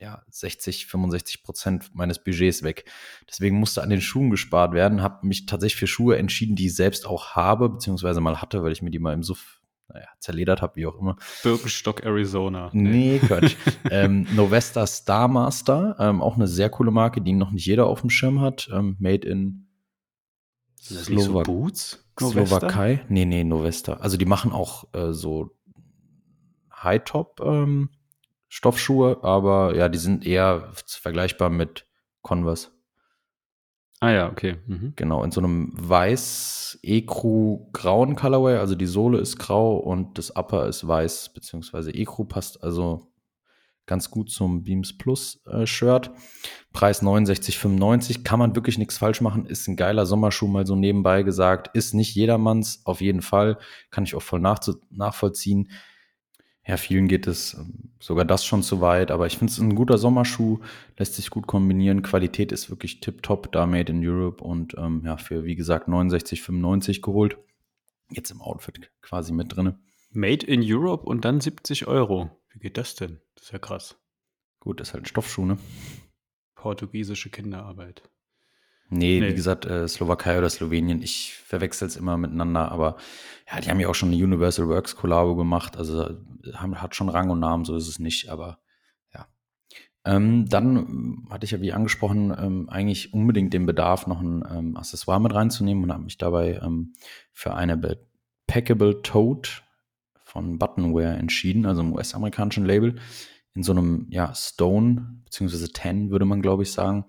ja, 60, 65 Prozent meines Budgets weg. Deswegen musste an den Schuhen gespart werden, habe mich tatsächlich für Schuhe entschieden, die ich selbst auch habe, beziehungsweise mal hatte, weil ich mir die mal im Suff naja, zerledert habe, wie auch immer. Birkenstock, Arizona. Nee, Quatsch. ähm, Novesta Star Master, ähm, auch eine sehr coole Marke, die noch nicht jeder auf dem Schirm hat. Ähm, made in Slowak so Boots? Slowakei. Nee, nee, Novesta. Also die machen auch äh, so High-Top ähm, Stoffschuhe, aber ja, die sind eher vergleichbar mit Converse. Ah ja, okay. Mhm. Genau, in so einem weiß Ecru grauen Colorway, also die Sohle ist grau und das Upper ist weiß, beziehungsweise Ecru passt also ganz gut zum Beams Plus äh, Shirt. Preis 69,95, kann man wirklich nichts falsch machen, ist ein geiler Sommerschuh, mal so nebenbei gesagt, ist nicht jedermanns, auf jeden Fall, kann ich auch voll nachvollziehen ja, vielen geht es ähm, sogar das schon zu weit, aber ich finde es ein guter Sommerschuh, lässt sich gut kombinieren. Qualität ist wirklich tipptopp, da made in Europe und ähm, ja, für wie gesagt 69,95 geholt. Jetzt im Outfit quasi mit drin. Made in Europe und dann 70 Euro. Wie geht das denn? Das ist ja krass. Gut, das ist halt ein Stoffschuh, ne? Portugiesische Kinderarbeit. Nee, nee, wie gesagt, äh, Slowakei oder Slowenien, ich verwechsel es immer miteinander, aber ja, die haben ja auch schon eine Universal Works Kollabo gemacht, also haben, hat schon Rang und Namen, so ist es nicht, aber ja. Ähm, dann hatte ich ja, wie angesprochen, ähm, eigentlich unbedingt den Bedarf, noch ein ähm, Accessoire mit reinzunehmen und habe mich dabei ähm, für eine Packable Tote von Buttonware entschieden, also einem US-amerikanischen Label, in so einem, ja, Stone, beziehungsweise Ten, würde man, glaube ich, sagen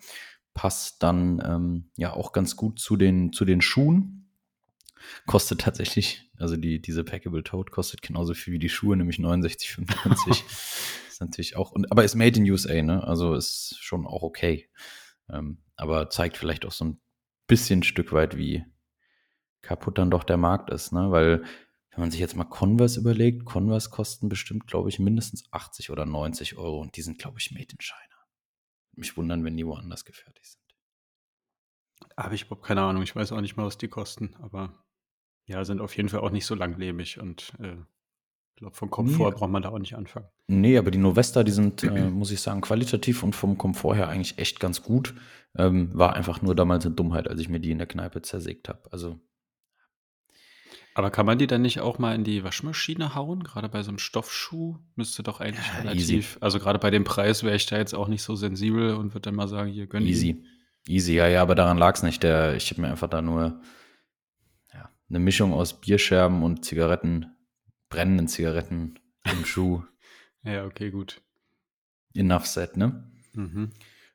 passt dann ähm, ja auch ganz gut zu den, zu den Schuhen. Kostet tatsächlich, also die, diese Packable Tote kostet genauso viel wie die Schuhe, nämlich 69,95. ist natürlich auch, und, aber ist made in USA, ne? Also ist schon auch okay. Ähm, aber zeigt vielleicht auch so ein bisschen Stück weit, wie kaputt dann doch der Markt ist, ne? Weil wenn man sich jetzt mal Converse überlegt, Converse kosten bestimmt, glaube ich, mindestens 80 oder 90 Euro und die sind, glaube ich, made in China mich wundern, wenn die woanders gefertigt sind. Habe ich überhaupt keine Ahnung. Ich weiß auch nicht mal, was die kosten, aber ja, sind auf jeden Fall auch nicht so langlebig und äh, ich glaube, vom Komfort Nee. braucht man da auch nicht anfangen. Nee, aber die Novesta, die sind, äh, muss ich sagen, qualitativ und vom Komfort her eigentlich echt ganz gut. Ähm, war einfach nur damals eine Dummheit, als ich mir die in der Kneipe zersägt habe. Also Aber kann man die dann nicht auch mal in die Waschmaschine hauen? Gerade bei so einem Stoffschuh müsste doch eigentlich Ja, relativ. Also gerade bei dem Preis wäre ich da jetzt auch nicht so sensibel und würde dann mal sagen, hier gönn easy. Easy, ja, ja, aber daran lag es nicht. Der, ich habe mir einfach da nur ja, eine Mischung aus Bierscherben und Zigaretten, brennenden Zigaretten im Schuh. Ja, okay, gut. Enough said, ne? Mhm.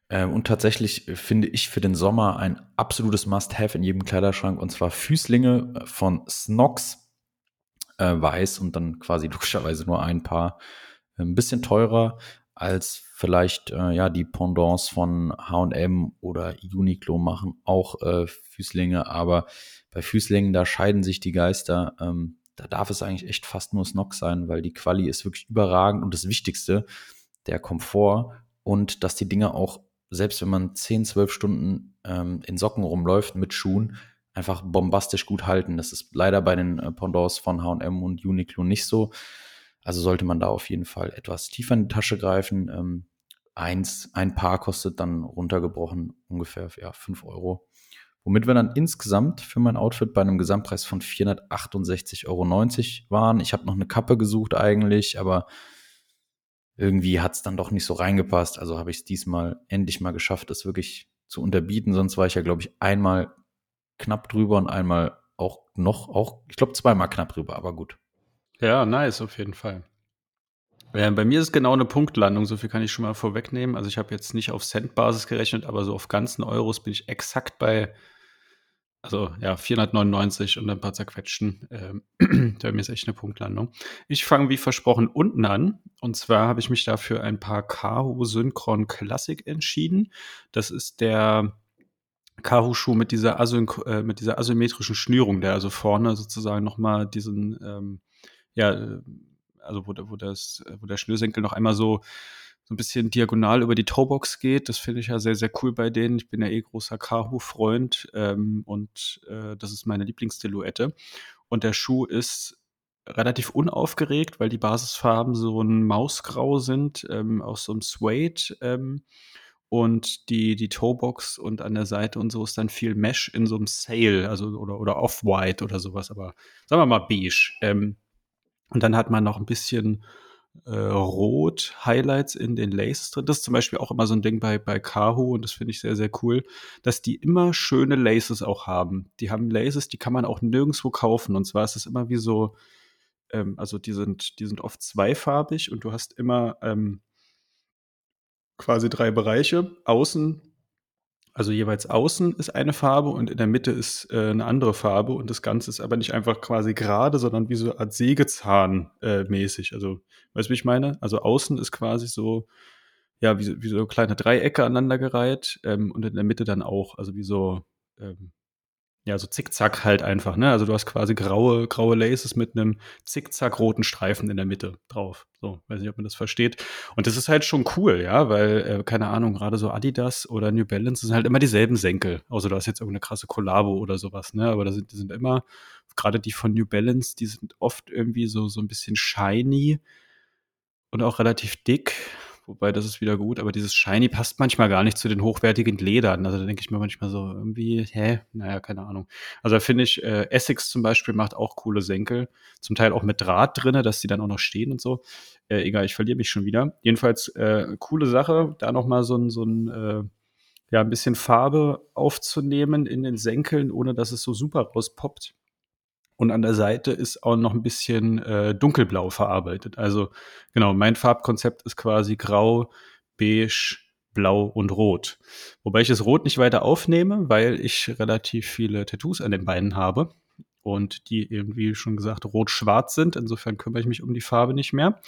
Äh, und tatsächlich äh, finde ich für den Sommer ein absolutes Must-Have in jedem Kleiderschrank und zwar Füßlinge äh, von Snox äh, weiß und dann quasi logischerweise nur ein Paar. Ein bisschen teurer als vielleicht äh, ja die Pendants von H&M oder Uniqlo machen auch äh, Füßlinge, aber bei Füßlingen da scheiden sich die Geister. Ähm, da darf es eigentlich echt fast nur Snox sein, weil die Quali ist wirklich überragend und das Wichtigste, der Komfort und dass die Dinger auch selbst wenn man 10, 12 Stunden ähm, in Socken rumläuft mit Schuhen, einfach bombastisch gut halten. Das ist leider bei den äh, Pendants von H&M und Uniqlo nicht so. Also sollte man da auf jeden Fall etwas tiefer in die Tasche greifen. Ähm, eins, ein Paar kostet dann runtergebrochen ungefähr ja, 5 Euro. Womit wir dann insgesamt für mein Outfit bei einem Gesamtpreis von 468,90 Euro waren. Ich habe noch eine Kappe gesucht eigentlich, aber irgendwie hat es dann doch nicht so reingepasst. Also habe ich es diesmal endlich mal geschafft, das wirklich zu unterbieten. Sonst war ich ja, glaube ich, einmal knapp drüber und einmal auch noch, auch, ich glaube, zweimal knapp drüber, aber gut. Ja, nice, auf jeden Fall. Ja, bei mir ist es genau eine Punktlandung, so viel kann ich schon mal vorwegnehmen. Also ich habe jetzt nicht auf Cent-Basis gerechnet, aber so auf ganzen Euros bin ich exakt bei, also ja, 499 und ein paar zerquetschten. Ähm, mir ist echt eine Punktlandung. Ich fange wie versprochen unten an. Und zwar habe ich mich dafür ein paar Kahu Synchron Classic entschieden. Das ist der Kahu-Schuh mit dieser, äh, mit dieser asymmetrischen Schnürung, der also vorne sozusagen nochmal diesen, ähm, ja, also wo, wo, das, wo der Schnürsenkel noch einmal so, so ein bisschen diagonal über die Toebox geht. Das finde ich ja sehr, sehr cool bei denen. Ich bin ja eh großer Kahu-Freund ähm, und äh, das ist meine Lieblingssilhouette. Und der Schuh ist relativ unaufgeregt, weil die Basisfarben so ein Mausgrau sind, ähm, aus so einem Suede. Ähm, und die, die Toebox und an der Seite und so ist dann viel Mesh in so einem Sale, also oder, oder Off-White oder sowas, aber sagen wir mal beige. Ähm, und dann hat man noch ein bisschen äh, Rot Highlights in den Laces drin. Das ist zum Beispiel auch immer so ein Ding bei, bei Kahu und das finde ich sehr, sehr cool, dass die immer schöne Laces auch haben. Die haben Laces, die kann man auch nirgendwo kaufen. Und zwar ist es immer wie so, ähm, also die sind, die sind oft zweifarbig und du hast immer ähm, quasi drei Bereiche. Außen, also jeweils außen ist eine Farbe und in der Mitte ist äh, eine andere Farbe und das Ganze ist aber nicht einfach quasi gerade, sondern wie so eine Art Sägezahn äh, mäßig. Also, weißt du, wie ich meine? Also außen ist quasi so, ja, wie, wie so kleine Dreiecke aneinandergereiht ähm, und in der Mitte dann auch, also wie so, ähm, ja, so zickzack halt einfach, ne? Also du hast quasi graue, graue Laces mit einem zickzack roten Streifen in der Mitte drauf. So, weiß nicht, ob man das versteht. Und das ist halt schon cool, ja, weil, äh, keine Ahnung, gerade so Adidas oder New Balance sind halt immer dieselben Senkel. Außer du hast jetzt irgendeine krasse Kollabo oder sowas, ne? Aber da sind, die sind immer, gerade die von New Balance, die sind oft irgendwie so, so ein bisschen shiny und auch relativ dick wobei das ist wieder gut, aber dieses Shiny passt manchmal gar nicht zu den hochwertigen Ledern. Also da denke ich mir manchmal so, irgendwie, hä? Naja, keine Ahnung. Also da finde ich, äh, Essex zum Beispiel macht auch coole Senkel. Zum Teil auch mit Draht drinne, dass die dann auch noch stehen und so. Äh, egal, ich verliere mich schon wieder. Jedenfalls, äh, coole Sache, da nochmal so ein, so ein, äh, ja, ein bisschen Farbe aufzunehmen in den Senkeln, ohne dass es so super rauspoppt. Und an der Seite ist auch noch ein bisschen äh, dunkelblau verarbeitet. Also genau, mein Farbkonzept ist quasi grau, beige, blau und rot. Wobei ich das Rot nicht weiter aufnehme, weil ich relativ viele Tattoos an den Beinen habe und die eben, wie schon gesagt, rot-schwarz sind. Insofern kümmere ich mich um die Farbe nicht mehr.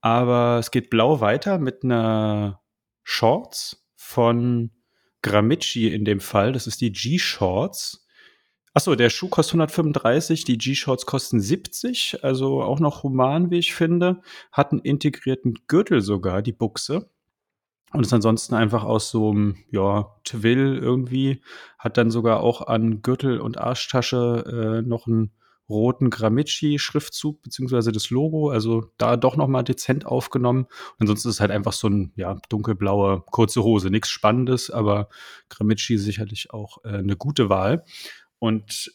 Aber es geht blau weiter mit einer Shorts von Gramicci in dem Fall. Das ist die G-Shorts. Achso, der Schuh kostet 135, die G-Shorts kosten 70, also auch noch human, wie ich finde. Hat einen integrierten Gürtel sogar, die Buchse. und ist ansonsten einfach aus so einem, ja, Twill irgendwie. Hat dann sogar auch an Gürtel und Arschtasche äh, noch einen roten Gramicci-Schriftzug beziehungsweise das Logo. Also da doch noch mal dezent aufgenommen. Und ansonsten ist es halt einfach so ein ja, dunkelblaue kurze Hose. Nichts Spannendes, aber Gramicci sicherlich auch äh, eine gute Wahl. Und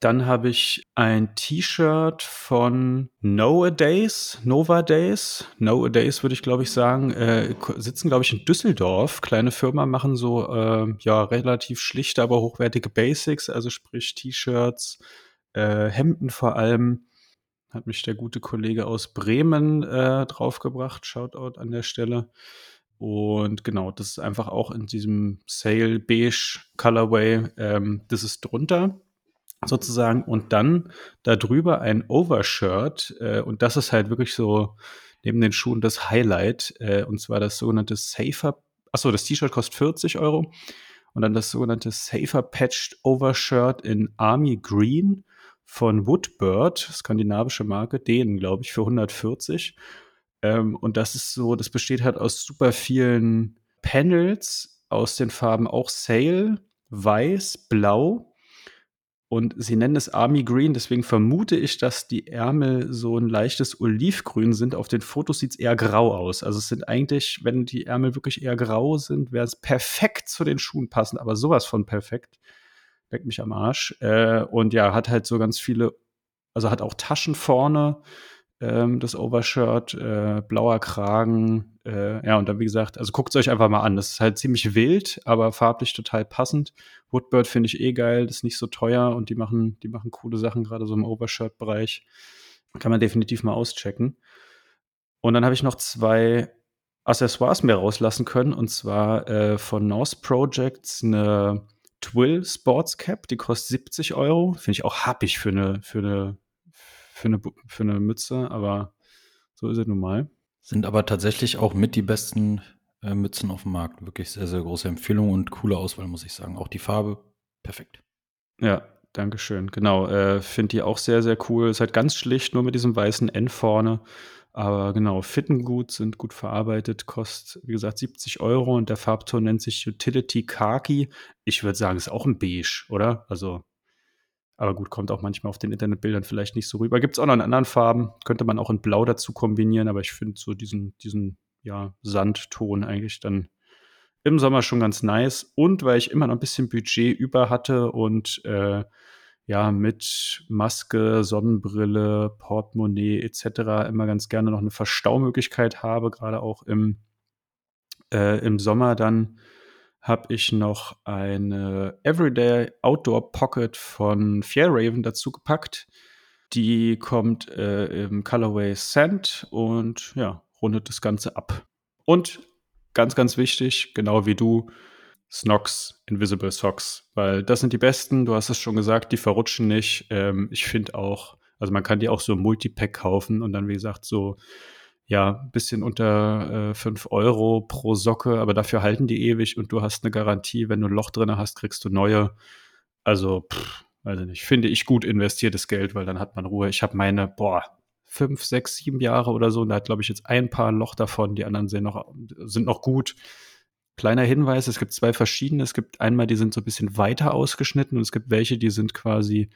dann habe ich ein T-Shirt von Nowadays, Nova Days, Nowadays würde ich glaube ich sagen, äh, sitzen glaube ich in Düsseldorf. Kleine Firma machen so äh, ja relativ schlichte, aber hochwertige Basics, also sprich T-Shirts, äh, Hemden vor allem. Hat mich der gute Kollege aus Bremen äh, draufgebracht. Shoutout an der Stelle. Und genau, das ist einfach auch in diesem Sale Beige Colorway. Ähm, das ist drunter sozusagen und dann darüber ein Overshirt äh, und das ist halt wirklich so neben den Schuhen das Highlight äh, und zwar das sogenannte Safer, achso, das T-Shirt kostet 40 Euro und dann das sogenannte Safer Patched Overshirt in Army Green von Woodbird, skandinavische Marke, denen glaube ich für 140 ähm, und das ist so, das besteht halt aus super vielen Panels aus den Farben auch Sail, Weiß, Blau und sie nennen es Army Green, deswegen vermute ich, dass die Ärmel so ein leichtes Olivgrün sind. Auf den Fotos sieht es eher grau aus. Also es sind eigentlich, wenn die Ärmel wirklich eher grau sind, wäre es perfekt zu den Schuhen passend, aber sowas von perfekt. Leckt mich am Arsch. Äh, und ja, hat halt so ganz viele, also hat auch Taschen vorne, ähm, das Overshirt, äh, blauer Kragen. Äh, ja, und dann, wie gesagt, also guckt es euch einfach mal an. Das ist halt ziemlich wild, aber farblich total passend. Woodbird finde ich eh geil, das ist nicht so teuer und die machen, die machen coole Sachen, gerade so im Overshirt-Bereich. Kann man definitiv mal auschecken. Und dann habe ich noch zwei Accessoires mehr rauslassen können, und zwar äh, von North Projects eine Twill Sports Cap, die kostet 70 Euro. Finde ich auch happig für eine, für eine für eine, für eine Mütze, aber so ist es nun mal. Sind aber tatsächlich auch mit die besten äh, Mützen auf dem Markt. Wirklich sehr, sehr große Empfehlung und coole Auswahl, muss ich sagen. Auch die Farbe, perfekt. Ja, Dankeschön. Genau, äh, finde die auch sehr, sehr cool. Ist halt ganz schlicht, nur mit diesem weißen N vorne. Aber genau, fitten gut, sind gut verarbeitet, kostet, wie gesagt, 70 Euro und der Farbton nennt sich Utility Khaki. Ich würde sagen, ist auch ein Beige, oder? Also aber gut, kommt auch manchmal auf den Internetbildern vielleicht nicht so rüber. Gibt es auch noch in anderen Farben, könnte man auch in Blau dazu kombinieren, aber ich finde so diesen, diesen ja, Sandton eigentlich dann im Sommer schon ganz nice. Und weil ich immer noch ein bisschen Budget über hatte und äh, ja, mit Maske, Sonnenbrille, Portemonnaie etc. immer ganz gerne noch eine Verstaumöglichkeit habe, gerade auch im, äh, im Sommer dann habe ich noch eine Everyday Outdoor Pocket von Fairraven dazu gepackt. Die kommt äh, im Colorway Sand und ja, rundet das Ganze ab. Und ganz, ganz wichtig, genau wie du, Snox, Invisible Socks, weil das sind die besten. Du hast es schon gesagt, die verrutschen nicht. Ähm, ich finde auch, also man kann die auch so Multipack kaufen und dann, wie gesagt, so ja, ein bisschen unter äh, 5 Euro pro Socke, aber dafür halten die ewig und du hast eine Garantie, wenn du ein Loch drin hast, kriegst du neue. Also, pff, ich nicht, finde ich gut investiertes Geld, weil dann hat man Ruhe. Ich habe meine, boah, fünf, sechs, sieben Jahre oder so und da hat, glaube ich, jetzt ein paar ein Loch davon, die anderen sind noch, sind noch gut. Kleiner Hinweis, es gibt zwei verschiedene. Es gibt einmal, die sind so ein bisschen weiter ausgeschnitten und es gibt welche, die sind quasi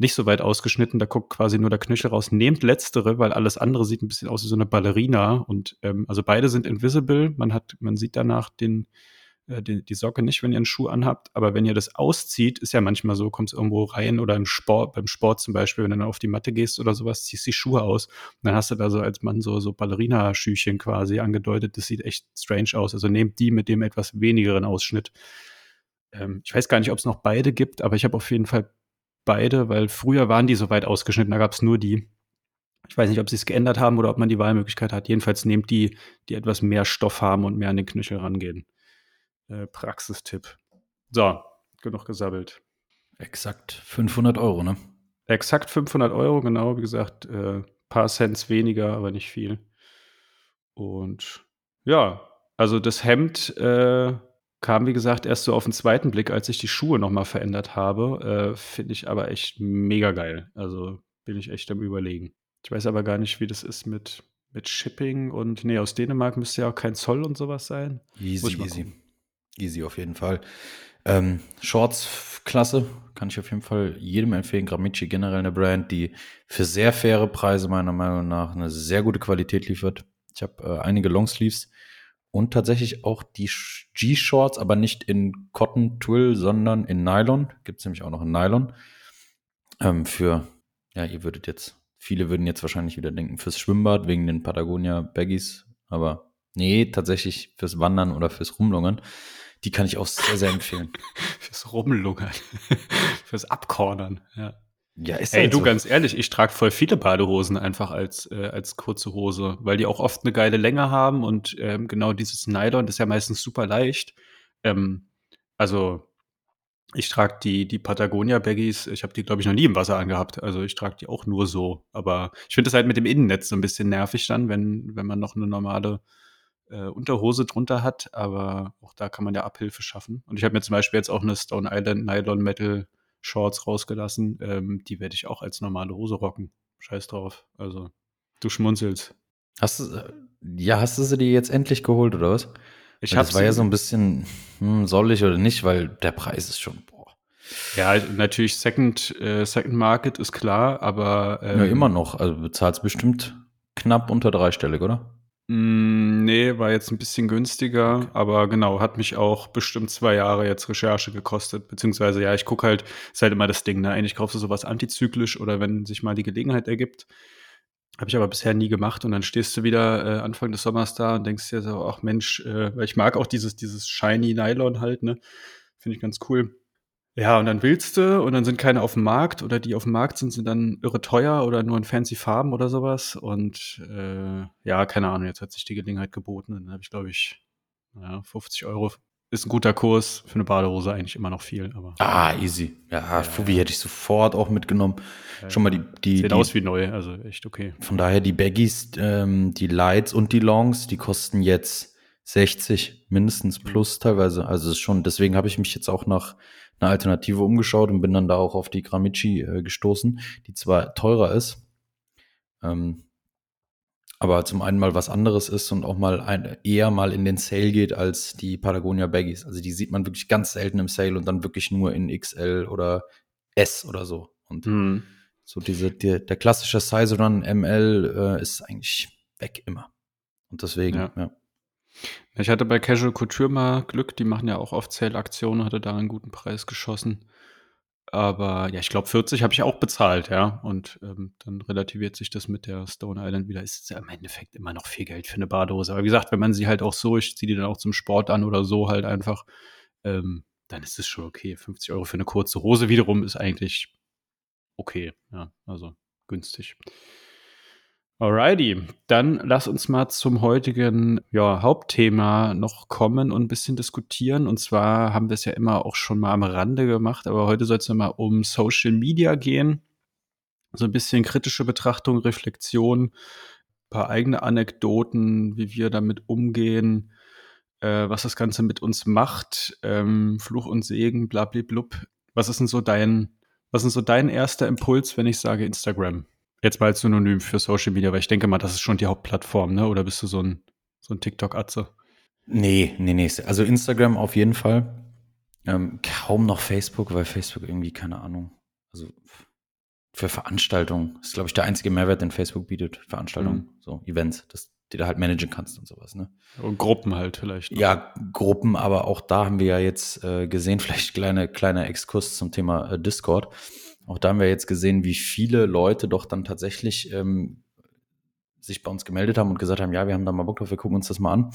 nicht so weit ausgeschnitten, da guckt quasi nur der Knöchel raus. Nehmt letztere, weil alles andere sieht ein bisschen aus wie so eine Ballerina. Und ähm, also beide sind invisible. Man hat, man sieht danach den, äh, die, die Socke nicht, wenn ihr einen Schuh anhabt. Aber wenn ihr das auszieht, ist ja manchmal so, kommt es irgendwo rein oder im Sport, beim Sport zum Beispiel, wenn du dann auf die Matte gehst oder sowas, ziehst die Schuhe aus. Und dann hast du da so als Mann so, so Ballerina-Schüchen quasi angedeutet. Das sieht echt strange aus. Also nehmt die mit dem etwas wenigeren Ausschnitt. Ähm, ich weiß gar nicht, ob es noch beide gibt, aber ich habe auf jeden Fall beide, weil früher waren die so weit ausgeschnitten, da gab es nur die. Ich weiß nicht, ob sie es geändert haben oder ob man die Wahlmöglichkeit hat. Jedenfalls nehmt die, die etwas mehr Stoff haben und mehr an den Knöchel rangehen. Äh, Praxistipp. So, genug gesabbelt. Exakt 500 Euro, ne? Exakt 500 Euro, genau. Wie gesagt, äh, paar Cents weniger, aber nicht viel. Und ja, also das Hemd äh, Kam, wie gesagt, erst so auf den zweiten Blick, als ich die Schuhe nochmal verändert habe. Äh, Finde ich aber echt mega geil. Also bin ich echt am Überlegen. Ich weiß aber gar nicht, wie das ist mit, mit Shipping und nee, aus Dänemark müsste ja auch kein Zoll und sowas sein. Easy, easy. Easy auf jeden Fall. Ähm, Shorts klasse, kann ich auf jeden Fall jedem empfehlen. Gramici generell eine Brand, die für sehr faire Preise meiner Meinung nach eine sehr gute Qualität liefert. Ich habe äh, einige Longsleeves und tatsächlich auch die G-Shorts, aber nicht in Cotton Twill, sondern in Nylon. Gibt es nämlich auch noch in Nylon. Ähm, für, ja, ihr würdet jetzt, viele würden jetzt wahrscheinlich wieder denken, fürs Schwimmbad wegen den Patagonia Baggies, aber nee, tatsächlich fürs Wandern oder fürs Rumlungern. Die kann ich auch sehr, sehr empfehlen. fürs Rumlungern, fürs Abkornern, ja. Ja, ist Ey, halt du, so. ganz ehrlich, ich trage voll viele Badehosen einfach als, äh, als kurze Hose, weil die auch oft eine geile Länge haben und ähm, genau dieses Nylon das ist ja meistens super leicht. Ähm, also ich trage die, die Patagonia Baggies, ich habe die, glaube ich, noch nie im Wasser angehabt. Also ich trage die auch nur so. Aber ich finde es halt mit dem Innennetz so ein bisschen nervig dann, wenn, wenn man noch eine normale äh, Unterhose drunter hat. Aber auch da kann man ja Abhilfe schaffen. Und ich habe mir zum Beispiel jetzt auch eine Stone Island Nylon Metal Shorts rausgelassen. Ähm, die werde ich auch als normale Hose rocken. Scheiß drauf. Also, du schmunzelst. Hast du, äh, ja, hast du sie dir jetzt endlich geholt oder was? Ich habe das war ja so ein bisschen, hm, soll ich oder nicht, weil der Preis ist schon, boah. Ja, natürlich Second, äh, Second Market ist klar, aber ähm, ja, immer noch. Also du bezahlst bestimmt knapp unter dreistellig, oder? Mm, nee, war jetzt ein bisschen günstiger, aber genau, hat mich auch bestimmt zwei Jahre jetzt Recherche gekostet. Beziehungsweise, ja, ich gucke halt, ist halt immer das Ding, ne? Eigentlich kaufst du sowas antizyklisch oder wenn sich mal die Gelegenheit ergibt. Habe ich aber bisher nie gemacht und dann stehst du wieder äh, Anfang des Sommers da und denkst dir so, ach Mensch, äh, weil ich mag auch dieses, dieses shiny Nylon halt, ne? Finde ich ganz cool. Ja, und dann willst du und dann sind keine auf dem Markt oder die auf dem Markt sind, sind dann irre teuer oder nur in fancy Farben oder sowas. Und äh, ja, keine Ahnung, jetzt hat sich die Gelegenheit geboten. Dann habe ich, glaube ich, ja, 50 Euro. Ist ein guter Kurs für eine Badehose eigentlich immer noch viel, aber Ah, easy. Ja, Fubi hätte ich sofort auch mitgenommen. Schon mal die, die, sieht die aus wie neu, also echt okay. von daher die Baggies, ähm, die Lights und die Longs, die kosten jetzt 60 mindestens plus teilweise. Also es ist schon, deswegen habe ich mich jetzt auch nach einer Alternative umgeschaut und bin dann da auch auf die Gramici äh, gestoßen, die zwar teurer ist, ähm, aber zum einen mal was anderes ist und auch mal ein, eher mal in den Sale geht als die Patagonia Baggies. Also die sieht man wirklich ganz selten im Sale und dann wirklich nur in XL oder S oder so. Und Mhm. so diese, die, der klassische Size Run ML äh, ist eigentlich weg immer. Und deswegen, Ja. ja. Ich hatte bei Casual Couture mal Glück, die machen ja auch oft Sale-Aktionen, hatte da einen guten Preis geschossen. Aber ja, ich glaube 40 habe ich auch bezahlt, ja. Und ähm, dann relativiert sich das mit der Stone Island wieder. Ist ja im Endeffekt immer noch viel Geld für eine Badehose. Aber wie gesagt, wenn man sie halt auch so, ich ziehe die dann auch zum Sport an oder so halt einfach, ähm, dann ist es schon okay. 50 Euro für eine kurze Hose wiederum ist eigentlich okay, ja. Also günstig. Alrighty, dann lass uns mal zum heutigen ja, Hauptthema noch kommen und ein bisschen diskutieren. Und zwar haben wir es ja immer auch schon mal am Rande gemacht, aber heute soll es ja mal um Social Media gehen. So ein bisschen kritische Betrachtung, Reflexion, paar eigene Anekdoten, wie wir damit umgehen, äh, was das Ganze mit uns macht, ähm, Fluch und Segen, blablablub. Was ist denn so dein, was ist so dein erster Impuls, wenn ich sage Instagram? Jetzt mal als Synonym für Social Media, weil ich denke mal, das ist schon die Hauptplattform, ne? Oder bist du so ein, so ein TikTok-Atze? Nee, nee, nee. Also Instagram auf jeden Fall. Ähm, kaum noch Facebook, weil Facebook irgendwie, keine Ahnung. Also für Veranstaltungen ist, glaube ich, der einzige Mehrwert, den Facebook bietet. Veranstaltungen, so Events, dass die du halt managen kannst und sowas, ne? Und Gruppen halt vielleicht. noch. Ja, Gruppen, aber auch da haben wir ja jetzt äh, gesehen, vielleicht kleine, kleiner Exkurs zum Thema äh, Discord. Auch da haben wir jetzt gesehen, wie viele Leute doch dann tatsächlich ähm, sich bei uns gemeldet haben und gesagt haben, ja, wir haben da mal Bock drauf, wir gucken uns das mal an.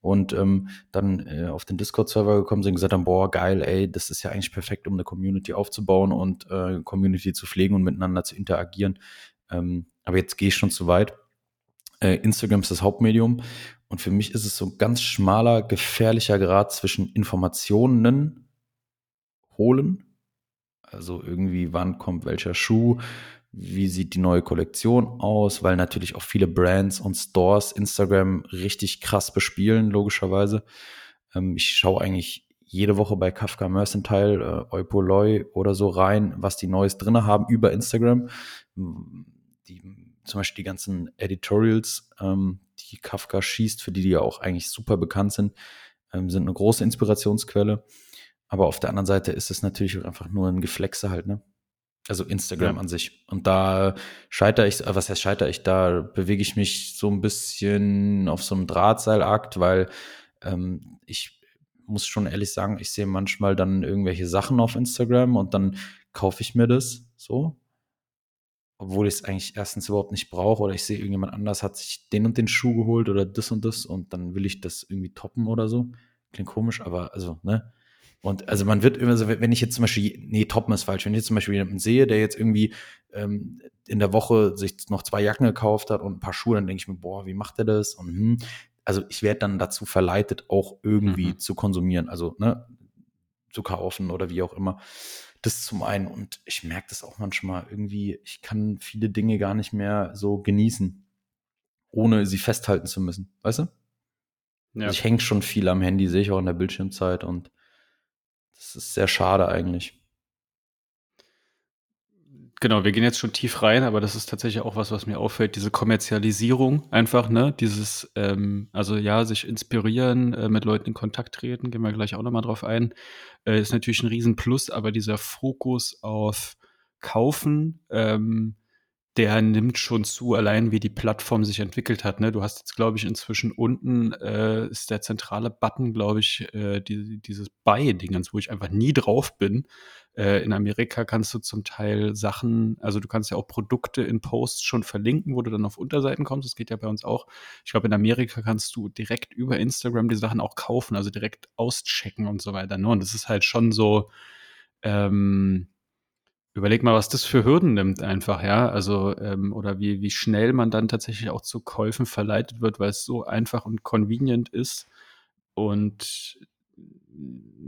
Und ähm, dann äh, auf den Discord-Server gekommen sind und gesagt haben, boah, geil, ey, das ist ja eigentlich perfekt, um eine Community aufzubauen und äh, Community zu pflegen und miteinander zu interagieren. Ähm, aber jetzt gehe ich schon zu weit. Äh, Instagram ist das Hauptmedium und für mich ist es so ein ganz schmaler, gefährlicher Grad zwischen Informationen holen, also irgendwie, wann kommt welcher Schuh, wie sieht die neue Kollektion aus, weil natürlich auch viele Brands und Stores Instagram richtig krass bespielen, logischerweise. Ähm, ich schaue eigentlich jede Woche bei Kafka Mercantile, äh, Eupoloi oder so rein, was die Neues drinne haben über Instagram. Die zum Beispiel die ganzen Editorials, ähm, die Kafka schießt, für die die ja auch eigentlich super bekannt sind, ähm, sind eine große Inspirationsquelle. Aber auf der anderen Seite ist es natürlich einfach nur ein Geflexe halt, ne? Also Instagram ja. an sich. Und da scheitere ich, äh, was heißt scheitere ich, da bewege ich mich so ein bisschen auf so einem Drahtseilakt, weil ähm, ich muss schon ehrlich sagen, ich sehe manchmal dann irgendwelche Sachen auf Instagram und dann kaufe ich mir das so. Obwohl ich es eigentlich erstens überhaupt nicht brauche oder ich sehe, irgendjemand anders hat sich den und den Schuh geholt oder das und das und dann will ich das irgendwie toppen oder so. Klingt komisch, aber also, ne? Und also man wird immer so, wenn ich jetzt zum Beispiel, nee, toppen ist falsch, wenn ich jetzt zum Beispiel jemanden sehe, der jetzt irgendwie ähm, in der Woche sich noch zwei Jacken gekauft hat und ein paar Schuhe, dann denke ich mir, boah, wie macht er das? Und hm, also ich werde dann dazu verleitet, auch irgendwie mhm. zu konsumieren, also ne, zu kaufen oder wie auch immer. Das zum einen. Und ich merke das auch manchmal irgendwie, ich kann viele Dinge gar nicht mehr so genießen, ohne sie festhalten zu müssen. Weißt du? Ja. Also ich hänge schon viel am Handy, sehe ich auch in der Bildschirmzeit und das ist sehr schade eigentlich. Genau, wir gehen jetzt schon tief rein, aber das ist tatsächlich auch was, was mir auffällt, diese Kommerzialisierung einfach, ne? Dieses, ähm, also ja, sich inspirieren, äh, mit Leuten in Kontakt treten, gehen wir gleich auch nochmal drauf ein, äh, ist natürlich ein Riesenplus, aber dieser Fokus auf Kaufen, ähm, der nimmt schon zu, allein wie die Plattform sich entwickelt hat. Ne? Du hast jetzt, glaube ich, inzwischen unten äh, ist der zentrale Button, glaube ich, äh, die, dieses Buy-Dingens, wo ich einfach nie drauf bin. Äh, in Amerika kannst du zum Teil Sachen, also du kannst ja auch Produkte in Posts schon verlinken, wo du dann auf Unterseiten kommst. Das geht ja bei uns auch. Ich glaube, in Amerika kannst du direkt über Instagram die Sachen auch kaufen, also direkt auschecken und so weiter. Ne? Und das ist halt schon so, ähm, Überleg mal, was das für Hürden nimmt einfach, ja. Also, ähm, oder wie, wie schnell man dann tatsächlich auch zu Käufen verleitet wird, weil es so einfach und convenient ist. Und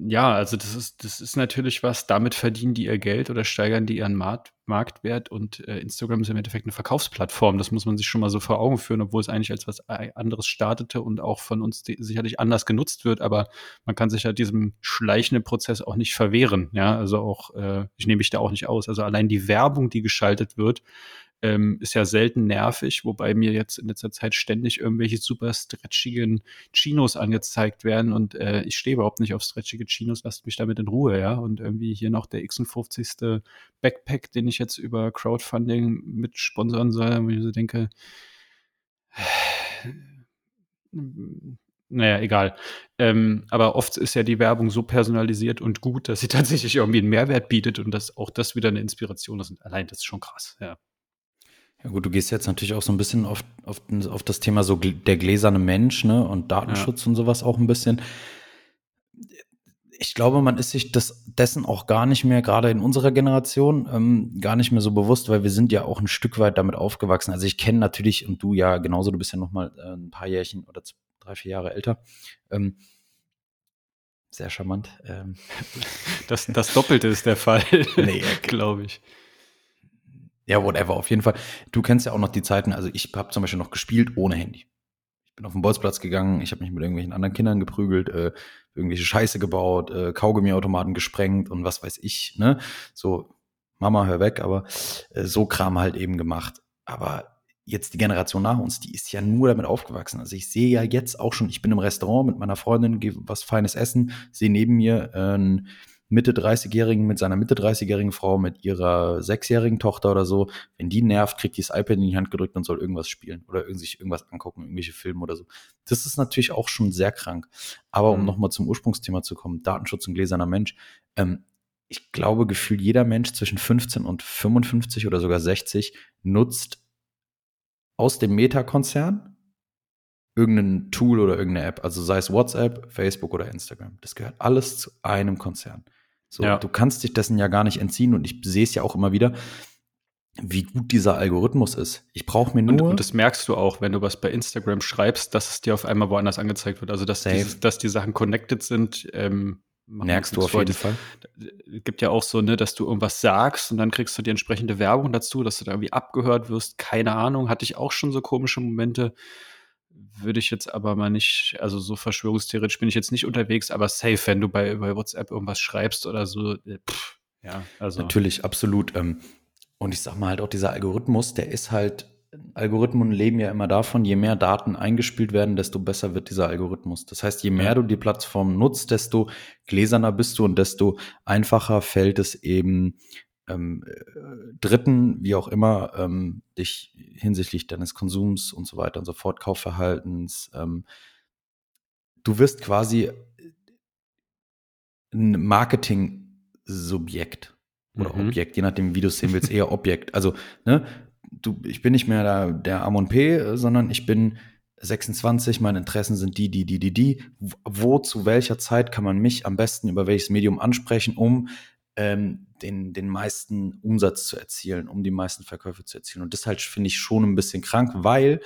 ja, also das ist, das ist natürlich was, damit verdienen die ihr Geld oder steigern die ihren Markt, Marktwert und äh, Instagram ist im Endeffekt eine Verkaufsplattform. Das muss man sich schon mal so vor Augen führen, obwohl es eigentlich als was anderes startete und auch von uns sicherlich anders genutzt wird, aber man kann sich ja diesem schleichenden Prozess auch nicht verwehren. Ja, also auch, äh, ich nehme mich da auch nicht aus. Also allein die Werbung, die geschaltet wird, ähm, ist ja selten nervig, wobei mir jetzt in letzter Zeit ständig irgendwelche super stretchigen Chinos angezeigt werden und äh, ich stehe überhaupt nicht auf stretchige Chinos, lasst mich damit in Ruhe, ja. Und irgendwie hier noch der 56. Backpack, den ich jetzt über Crowdfunding mit sponsern soll, wo ich so denke, naja, egal. Ähm, aber oft ist ja die Werbung so personalisiert und gut, dass sie tatsächlich irgendwie einen Mehrwert bietet und dass auch das wieder eine Inspiration ist. Allein das ist schon krass, ja. Ja gut, du gehst jetzt natürlich auch so ein bisschen auf, auf, auf das Thema so der gläserne Mensch ne, und Datenschutz ja. und sowas auch ein bisschen. Ich glaube, man ist sich das, dessen auch gar nicht mehr, gerade in unserer Generation, ähm, gar nicht mehr so bewusst, weil wir sind ja auch ein Stück weit damit aufgewachsen. Also ich kenne natürlich, und du ja genauso, du bist ja noch mal äh, ein paar Jährchen oder zwei, drei, vier Jahre älter. Ähm, sehr charmant. Ähm. Das, das Doppelte ist der Fall, nee, glaube ich. Ja, whatever, auf jeden Fall. Du kennst ja auch noch die Zeiten, also ich habe zum Beispiel noch gespielt ohne Handy. Ich bin auf den Bolzplatz gegangen, ich habe mich mit irgendwelchen anderen Kindern geprügelt, äh, irgendwelche Scheiße gebaut, äh, Kaugummiautomaten gesprengt und was weiß ich, ne? So, Mama, hör weg, aber äh, so Kram halt eben gemacht. Aber jetzt die Generation nach uns, die ist ja nur damit aufgewachsen. Also ich sehe ja jetzt auch schon, ich bin im Restaurant mit meiner Freundin, gehe was Feines essen, sehe neben mir äh, ein Mitte 30-Jährigen mit seiner Mitte 30-jährigen Frau, mit ihrer sechsjährigen Tochter oder so, wenn die nervt, kriegt die das iPad in die Hand gedrückt und soll irgendwas spielen oder sich irgendwas angucken, irgendwelche Filme oder so. Das ist natürlich auch schon sehr krank. Aber um mhm. nochmal zum Ursprungsthema zu kommen, Datenschutz und gläserner Mensch, ähm, ich glaube, gefühlt jeder Mensch zwischen 15 und 55 oder sogar 60 nutzt aus dem Meta-Konzern irgendein Tool oder irgendeine App, also sei es WhatsApp, Facebook oder Instagram. Das gehört alles zu einem Konzern. So, ja. du kannst dich dessen ja gar nicht entziehen und ich sehe es ja auch immer wieder, wie gut dieser Algorithmus ist. Ich brauche mir nur. Und, und, das merkst du auch, wenn du was bei Instagram schreibst, dass es dir auf einmal woanders angezeigt wird. Also dass, die, dass die Sachen connected sind. Ähm, Merkst du auf jeden Fall. Es gibt ja auch so, ne, dass du irgendwas sagst und dann kriegst du die entsprechende Werbung dazu, dass du da irgendwie abgehört wirst. Keine Ahnung, hatte ich auch schon so komische Momente würde ich jetzt aber mal nicht, also so verschwörungstheoretisch bin ich jetzt nicht unterwegs, aber safe, wenn du bei, bei WhatsApp irgendwas schreibst oder so, äh, pff, ja, also. Natürlich, absolut. Ähm, und ich sag mal halt auch, dieser Algorithmus, der ist halt Algorithmen leben ja immer davon, je mehr Daten eingespielt werden, desto besser wird dieser Algorithmus. Das heißt, je mehr ja. du die Plattform nutzt, desto gläserner bist du und desto einfacher fällt es eben ähm, äh, Dritten, wie auch immer, ähm, dich hinsichtlich deines Konsums und so weiter und so fort, Kaufverhaltens, ähm, du wirst quasi ein Marketing-Subjekt oder mhm. Objekt, je nachdem, wie du es sehen willst, eher Objekt. Also, ne, du, ich bin nicht mehr der, der Amon P, sondern ich bin 26, meine Interessen sind die, die, die, die, die. Wo, zu welcher Zeit kann man mich am besten über welches Medium ansprechen, um ähm, den, den meisten Umsatz zu erzielen, um die meisten Verkäufe zu erzielen. Und das halt finde ich schon ein bisschen krank, weil,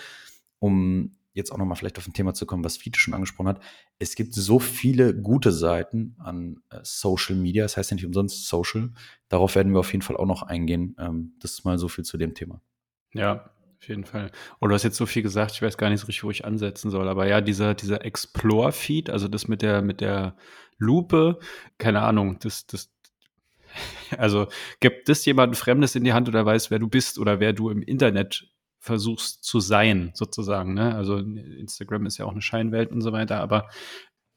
um jetzt auch nochmal vielleicht auf ein Thema zu kommen, was Fiete schon angesprochen hat, es gibt so viele gute Seiten an äh, Social Media, das heißt ja nicht umsonst Social. Darauf werden wir auf jeden Fall auch noch eingehen. Ähm, das ist mal so viel zu dem Thema. Ja, auf jeden Fall. Und du hast jetzt so viel gesagt, ich weiß gar nicht so richtig, wo ich ansetzen soll. Aber ja, dieser, dieser Explore-Feed, also das mit der, mit der Lupe, keine Ahnung, das, das, also gibt das jemanden Fremdes in die Hand oder weiß, wer du bist oder wer du im Internet versuchst zu sein, sozusagen. Ne? Also Instagram ist ja auch eine Scheinwelt und so weiter, aber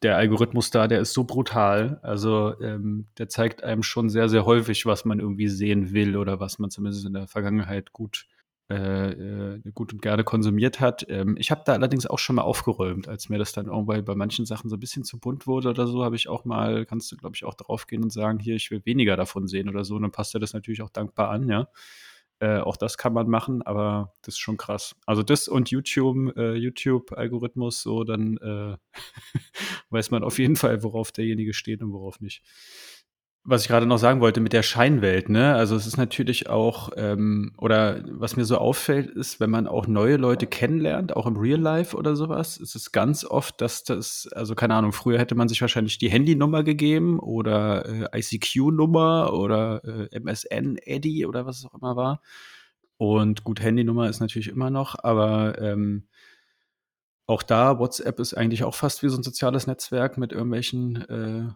der Algorithmus da, der ist so brutal. Also ähm, der zeigt einem schon sehr, sehr häufig, was man irgendwie sehen will oder was man zumindest in der Vergangenheit gut äh, äh, gut und gerne konsumiert hat. Ähm, ich habe da allerdings auch schon mal aufgeräumt, als mir das dann irgendwann bei manchen Sachen so ein bisschen zu bunt wurde oder so, habe ich auch mal, kannst du, glaube ich, auch draufgehen und sagen, hier, ich will weniger davon sehen oder so. Und dann passt er das natürlich auch dankbar an, ja. Äh, auch das kann man machen, aber das ist schon krass. Also das und YouTube, äh, YouTube-Algorithmus, so dann äh, weiß man auf jeden Fall, worauf derjenige steht und worauf nicht was ich gerade noch sagen wollte mit der Scheinwelt, ne? Also es ist natürlich auch, ähm, oder was mir so auffällt, ist, wenn man auch neue Leute kennenlernt, auch im Real Life oder sowas, ist es ganz oft, dass das, also keine Ahnung, früher hätte man sich wahrscheinlich die Handynummer gegeben oder äh, ICQ-Nummer oder äh, MSN-Eddy oder was es auch immer war. Und gut, Handynummer ist natürlich immer noch, aber ähm, auch da, WhatsApp ist eigentlich auch fast wie so ein soziales Netzwerk mit irgendwelchen äh,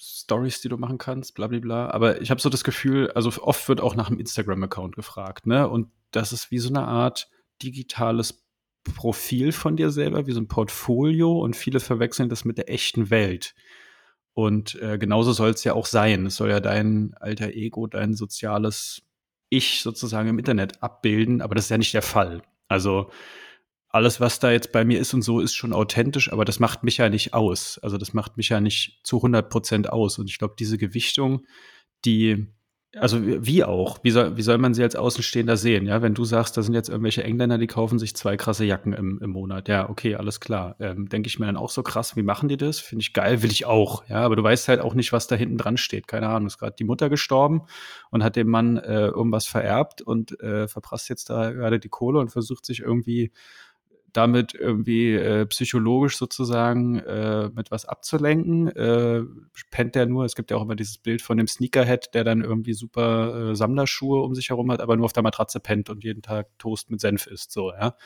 Stories, die du machen kannst, bla bla bla. Aber ich habe so das Gefühl, also oft wird auch nach einem Instagram-Account gefragt, ne? Und das ist wie so eine Art digitales Profil von dir selber, wie so ein Portfolio und viele verwechseln das mit der echten Welt. Und äh, genauso soll es ja auch sein. Es soll ja dein alter Ego, dein soziales Ich sozusagen im Internet abbilden, aber das ist ja nicht der Fall. Also alles, was da jetzt bei mir ist und so, ist schon authentisch, aber das macht mich ja nicht aus. Also das macht mich ja nicht zu 100 Prozent aus. Und ich glaube, diese Gewichtung, die, also wie auch, wie soll, wie soll man sie als Außenstehender sehen? Ja, wenn du sagst, da sind jetzt irgendwelche Engländer, die kaufen sich zwei krasse Jacken im, im Monat. Ja, okay, alles klar. Ähm, Denke ich mir dann auch so krass, wie machen die das? Finde ich geil, will ich auch. Ja, aber du weißt halt auch nicht, was da hinten dran steht. Keine Ahnung, ist gerade die Mutter gestorben und hat dem Mann äh, irgendwas vererbt und äh, verprasst jetzt da gerade die Kohle und versucht sich irgendwie damit irgendwie äh, psychologisch sozusagen äh, mit was abzulenken. Äh, pennt der nur, es gibt ja auch immer dieses Bild von dem Sneakerhead, der dann irgendwie super äh, Sammlerschuhe um sich herum hat, aber nur auf der Matratze pennt und jeden Tag Toast mit Senf isst, so, ja.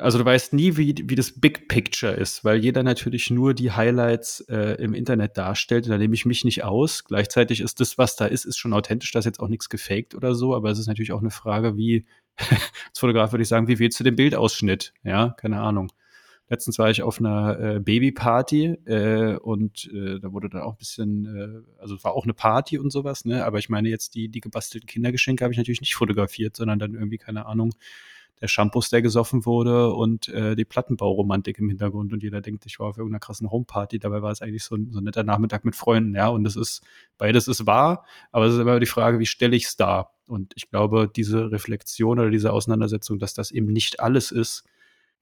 Also du weißt nie, wie, wie das Big Picture ist, weil jeder natürlich nur die Highlights äh, im Internet darstellt. Da nehme ich mich nicht aus. Gleichzeitig ist das, was da ist, ist schon authentisch. Da ist jetzt auch nichts gefaked oder so. Aber es ist natürlich auch eine Frage, wie, als Fotograf würde ich sagen, wie wählst du den Bildausschnitt? Ja, keine Ahnung. Letztens war ich auf einer äh, Babyparty äh, und äh, da wurde dann auch ein bisschen, äh, also war auch eine Party und sowas, ne? Aber ich meine jetzt die, die gebastelten Kindergeschenke habe ich natürlich nicht fotografiert, sondern dann irgendwie, keine Ahnung, der Shampoos, der gesoffen wurde und äh, die Plattenbauromantik im Hintergrund und jeder denkt, ich war auf irgendeiner krassen Homeparty, dabei war es eigentlich so ein, so ein netter Nachmittag mit Freunden, ja, und das ist, beides ist wahr, aber es ist immer die Frage, wie stelle ich es dar? Und ich glaube, diese Reflexion oder diese Auseinandersetzung, dass das eben nicht alles ist,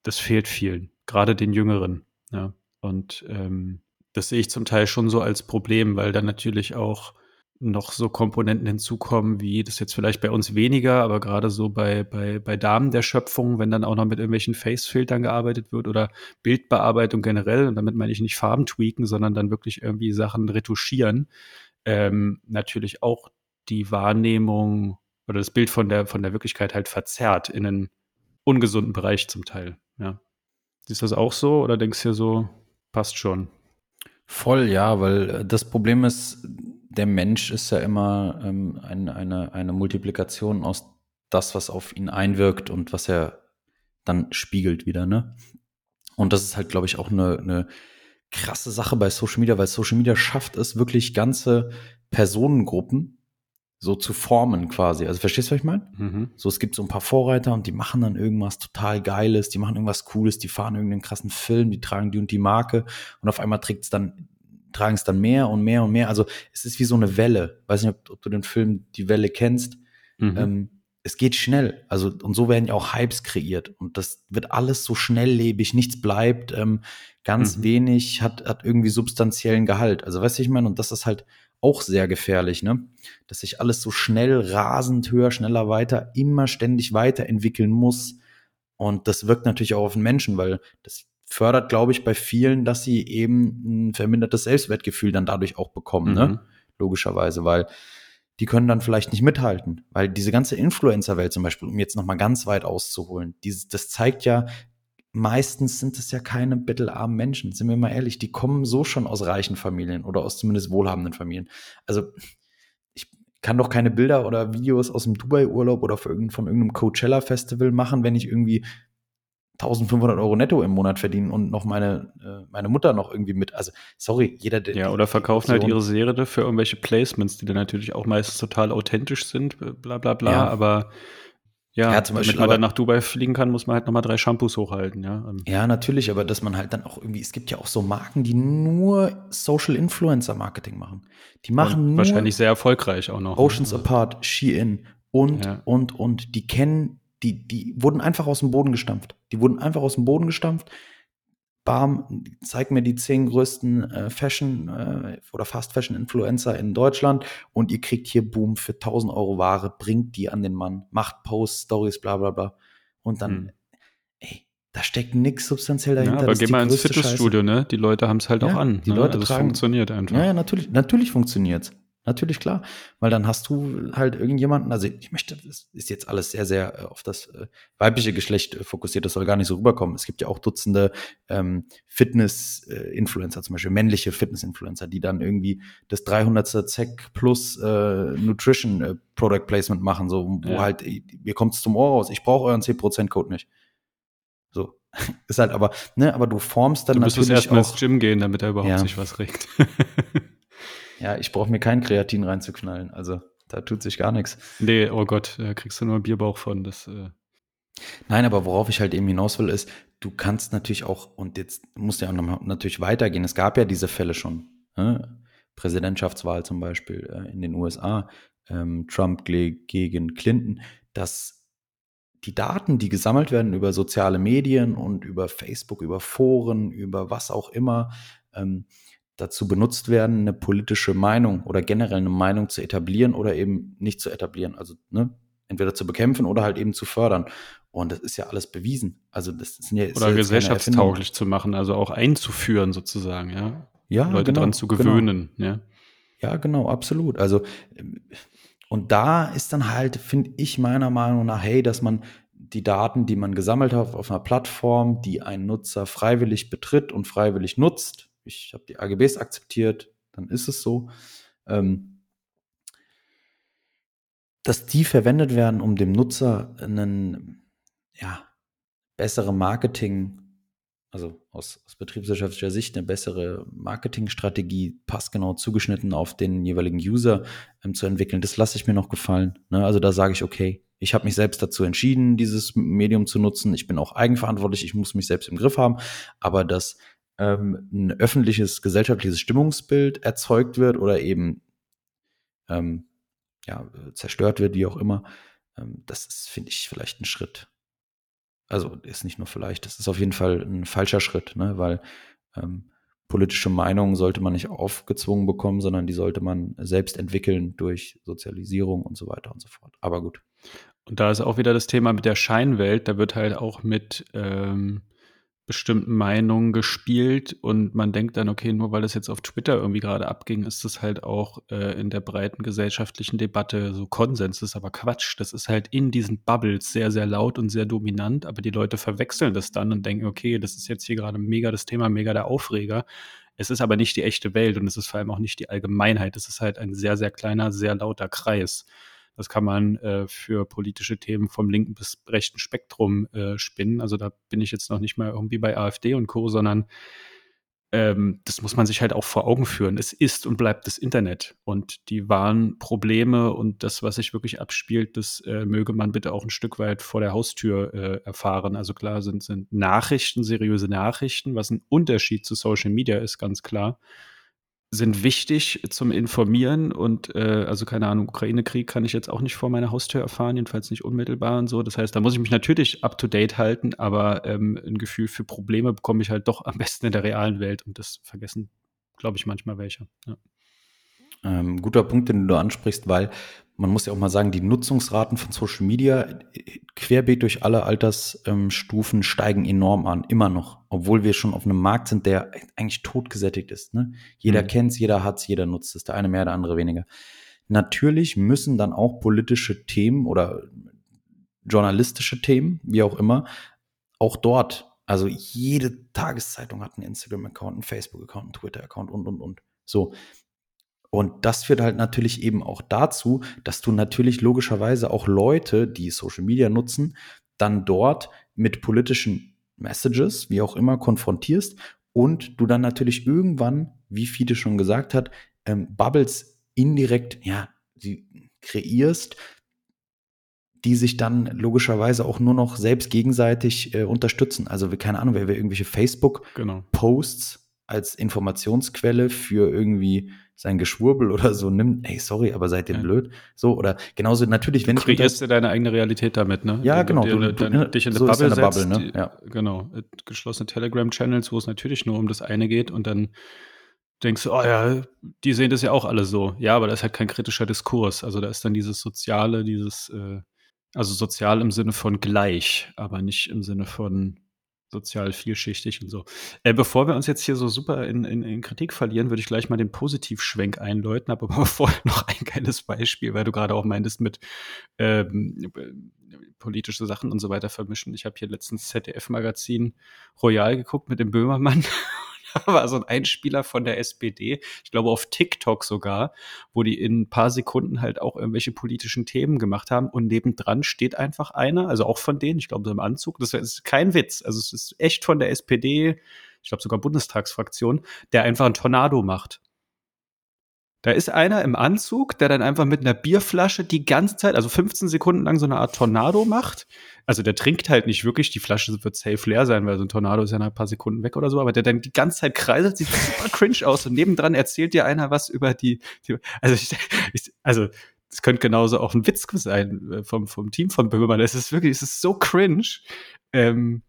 das fehlt vielen, gerade den Jüngeren, ja, und ähm, das sehe ich zum Teil schon so als Problem, weil dann natürlich auch noch so Komponenten hinzukommen, wie das jetzt vielleicht bei uns weniger, aber gerade so bei, bei, bei Damen der Schöpfung, wenn dann auch noch mit irgendwelchen Face-Filtern gearbeitet wird oder Bildbearbeitung generell, und damit meine ich nicht Farben tweaken, sondern dann wirklich irgendwie Sachen retuschieren, ähm, natürlich auch die Wahrnehmung oder das Bild von der, von der Wirklichkeit halt verzerrt in einen ungesunden Bereich zum Teil, ja. Siehst du das auch so oder denkst du dir so, passt schon? Voll, ja, weil das Problem ist, der Mensch ist ja immer ähm, ein, eine, eine Multiplikation aus das, was auf ihn einwirkt und was er dann spiegelt wieder, ne? Und das ist halt, glaube ich, auch eine, eine krasse Sache bei Social Media, weil Social Media schafft es wirklich ganze Personengruppen so zu formen quasi. Also verstehst du, was ich meine? Mhm. So, es gibt so ein paar Vorreiter und die machen dann irgendwas total Geiles, die machen irgendwas Cooles, die fahren irgendeinen krassen Film, die tragen die und die Marke und auf einmal trägt es dann, tragen es dann mehr und mehr und mehr. Also es ist wie so eine Welle. Weiß nicht, ob, ob du den Film Die Welle kennst. Mhm. Ähm, es geht schnell. Also, und so werden ja auch Hypes kreiert. Und das wird alles so schnelllebig, nichts bleibt, ähm, ganz mhm. wenig hat, hat irgendwie substanziellen Gehalt. Also, weißt du, ich meine, und das ist halt auch sehr gefährlich, ne? Dass sich alles so schnell, rasend, höher, schneller, weiter, immer ständig weiterentwickeln muss. Und das wirkt natürlich auch auf den Menschen, weil das fördert, glaube ich, bei vielen, dass sie eben ein vermindertes Selbstwertgefühl dann dadurch auch bekommen, ne? mhm. ne? Logischerweise, weil die können dann vielleicht nicht mithalten, weil diese ganze Influencer-Welt zum Beispiel, um jetzt nochmal ganz weit auszuholen, dieses, das zeigt ja, meistens sind es ja keine bettelarmen Menschen, sind wir mal ehrlich, die kommen so schon aus reichen Familien oder aus zumindest wohlhabenden Familien. Also ich kann doch keine Bilder oder Videos aus dem Dubai-Urlaub oder von irgendeinem Coachella-Festival machen, wenn ich irgendwie 1500 Euro netto im Monat verdienen und noch meine, äh, meine Mutter noch irgendwie mit. Also, sorry, jeder. Der, ja, oder verkaufen halt ihre Serie für irgendwelche Placements, die dann natürlich auch meistens total authentisch sind, bla bla bla. Ja. Aber ja, ja zum Beispiel, damit man dann nach Dubai fliegen kann, muss man halt nochmal drei Shampoos hochhalten, ja. Ähm. Ja, natürlich, aber dass man halt dann auch irgendwie, es gibt ja auch so Marken, die nur Social Influencer Marketing machen. Die machen und nur wahrscheinlich sehr erfolgreich auch noch. Ne? Oceans ne? Apart, Shein und, ja. und, und, die kennen die, die wurden einfach aus dem Boden gestampft. Die wurden einfach aus dem Boden gestampft. Bam, zeig mir die zehn größten äh, Fashion äh, oder Fast Fashion Influencer in Deutschland und ihr kriegt hier Boom für 1000 Euro Ware, bringt die an den Mann, macht Posts, Stories, bla bla bla. Und dann, hm. ey, da steckt nichts substanziell dahinter. Ja, aber geh mal ins Fitnessstudio, ne? Die Leute haben es halt ja, auch an. Die ne? Leute also tragen, funktioniert einfach. Ja, ja, natürlich, natürlich funktioniert's. Natürlich klar, weil dann hast du halt irgendjemanden, also ich möchte, das ist jetzt alles sehr, sehr äh, auf das äh, weibliche Geschlecht äh, fokussiert, das soll gar nicht so rüberkommen. Es gibt ja auch Dutzende ähm, Fitness-Influencer, zum Beispiel männliche Fitness-Influencer, die dann irgendwie das 300. Zeck plus äh, Nutrition äh, Product Placement machen, so wo ja. halt, ihr kommt zum Ohr raus, ich brauche euren 10%-Code nicht. So. Ist halt aber, ne, aber du formst dann du natürlich. Du musst erst mal ins Gym gehen, damit er überhaupt ja. sich was regt. Ja, ich brauche mir kein Kreatin reinzuknallen. Also da tut sich gar nichts. Nee, oh Gott, da kriegst du nur Bierbauch von. Das, äh Nein, aber worauf ich halt eben hinaus will, ist, du kannst natürlich auch, und jetzt musst du ja noch natürlich weitergehen. Es gab ja diese Fälle schon. Ne? Präsidentschaftswahl zum Beispiel äh, in den USA, ähm, Trump gegen Clinton, dass die Daten, die gesammelt werden über soziale Medien und über Facebook, über Foren, über was auch immer, ähm, dazu benutzt werden, eine politische Meinung oder generell eine Meinung zu etablieren oder eben nicht zu etablieren. Also ne, entweder zu bekämpfen oder halt eben zu fördern. Und das ist ja alles bewiesen. Also das sind ja oder ja gesellschaftstauglich zu machen, also auch einzuführen sozusagen, ja. Ja, Leute genau, dran zu gewöhnen, genau. ja. Ja, genau, absolut. Also und da ist dann halt, finde ich meiner Meinung nach, hey, dass man die Daten, die man gesammelt hat auf einer Plattform, die ein Nutzer freiwillig betritt und freiwillig nutzt, ich habe die AGBs akzeptiert, dann ist es so. Ähm, dass die verwendet werden, um dem Nutzer einen, ja, bessere Marketing, also aus, aus betriebswirtschaftlicher Sicht eine bessere Marketingstrategie passgenau zugeschnitten auf den jeweiligen User ähm, zu entwickeln, das lasse ich mir noch gefallen. Ne? Also da sage ich, okay, ich habe mich selbst dazu entschieden, dieses Medium zu nutzen. Ich bin auch eigenverantwortlich, ich muss mich selbst im Griff haben. Aber das ähm, ein öffentliches gesellschaftliches Stimmungsbild erzeugt wird oder eben ähm, ja, zerstört wird, wie auch immer, ähm, das ist, finde ich, vielleicht ein Schritt. Also ist nicht nur vielleicht, das ist auf jeden Fall ein falscher Schritt, ne? weil ähm, politische Meinungen sollte man nicht aufgezwungen bekommen, sondern die sollte man selbst entwickeln durch Sozialisierung und so weiter und so fort. Aber gut. Und da ist auch wieder das Thema mit der Scheinwelt, da wird halt auch mit ähm, bestimmten Meinungen gespielt und man denkt dann, okay, nur weil das jetzt auf Twitter irgendwie gerade abging, ist das halt auch äh, in der breiten gesellschaftlichen Debatte so Konsens. Das ist aber Quatsch. Das ist halt in diesen Bubbles sehr, sehr laut und sehr dominant, aber die Leute verwechseln das dann und denken, okay, das ist jetzt hier gerade mega das Thema, mega der Aufreger. Es ist aber nicht die echte Welt und es ist vor allem auch nicht die Allgemeinheit. Es ist halt ein sehr, sehr kleiner, sehr lauter Kreis. Das kann man äh, für politische Themen vom linken bis rechten Spektrum äh, spinnen. Also da bin ich jetzt noch nicht mal irgendwie bei AfD und Co., sondern ähm, das muss man sich halt auch vor Augen führen. Es ist und bleibt das Internet. Und die wahren Probleme und das, was sich wirklich abspielt, das äh, möge man bitte auch ein Stück weit vor der Haustür äh, erfahren. Also klar sind, sind Nachrichten, seriöse Nachrichten, was ein Unterschied zu Social Media ist, ganz klar sind wichtig zum Informieren und äh, also keine Ahnung, Ukraine-Krieg kann ich jetzt auch nicht vor meiner Haustür erfahren, jedenfalls nicht unmittelbar und so. Das heißt, da muss ich mich natürlich up to date halten, aber ähm, ein Gefühl für Probleme bekomme ich halt doch am besten in der realen Welt und das vergessen, glaube ich, manchmal welche. Ja. Ähm, guter Punkt, den du ansprichst, weil man muss ja auch mal sagen, die Nutzungsraten von Social Media querbeet durch alle Altersstufen steigen enorm an, immer noch, obwohl wir schon auf einem Markt sind, der eigentlich totgesättigt ist. Ne? Jeder mhm. kennt's, jeder hat's, jeder nutzt es, der eine mehr, der andere weniger. Natürlich müssen dann auch politische Themen oder journalistische Themen, wie auch immer, auch dort, also jede Tageszeitung hat einen Instagram-Account, einen Facebook-Account, einen Twitter-Account und, und, und. So, und das führt halt natürlich eben auch dazu, dass du natürlich logischerweise auch Leute, die Social Media nutzen, dann dort mit politischen Messages, wie auch immer, konfrontierst und du dann natürlich irgendwann, wie Fiete schon gesagt hat, ähm, Bubbles indirekt, ja, die kreierst, die sich dann logischerweise auch nur noch selbst gegenseitig äh, unterstützen. Also keine Ahnung, wer, wer irgendwelche. Facebook-Posts genau. als Informationsquelle für irgendwie sein Geschwurbel oder so nimmt, ey, sorry, aber seid ihr ja. blöd? So, oder genauso natürlich, wenn du kreierst du deine eigene Realität damit, ne? Ja, genau. Du, du, du, du dich in eine so Bubble, setzt, Bubble, ne? Ja. Genau. Geschlossene Telegram-Channels, wo es natürlich nur um das eine geht und dann denkst du, oh ja, die sehen das ja auch alle so. Ja, aber da ist halt kein kritischer Diskurs. Also da ist dann dieses Soziale, dieses, äh, also sozial im Sinne von gleich, aber nicht im Sinne von sozial vielschichtig und so. Äh, bevor wir uns jetzt hier so super in, in, in Kritik verlieren, würde ich gleich mal den Positivschwenk einläuten, aber vorher noch ein geiles Beispiel, weil du gerade auch meintest mit ähm, politische Sachen und so weiter vermischen. Ich habe hier letztens ZDF-Magazin Royal geguckt mit dem Böhmermann war so ein Einspieler von der SPD, ich glaube auf TikTok sogar, wo die in ein paar Sekunden halt auch irgendwelche politischen Themen gemacht haben und nebendran steht einfach einer, also auch von denen, ich glaube so im Anzug, das ist kein Witz, also es ist echt von der SPD, ich glaube sogar Bundestagsfraktion, der einfach ein Tornado macht. Da ist einer im Anzug, der dann einfach mit einer Bierflasche die ganze Zeit, also 15 Sekunden lang so eine Art Tornado macht. Also der trinkt halt nicht wirklich, die Flasche wird safe leer sein, weil so ein Tornado ist ja nach ein paar Sekunden weg oder so, aber der dann die ganze Zeit kreiselt, sieht super cringe aus und nebendran erzählt dir einer was über die, die also ich, ich, also es könnte genauso auch ein Witz sein äh, vom, vom Team von Böhmermann. Es ist wirklich, es ist so cringe. Ähm,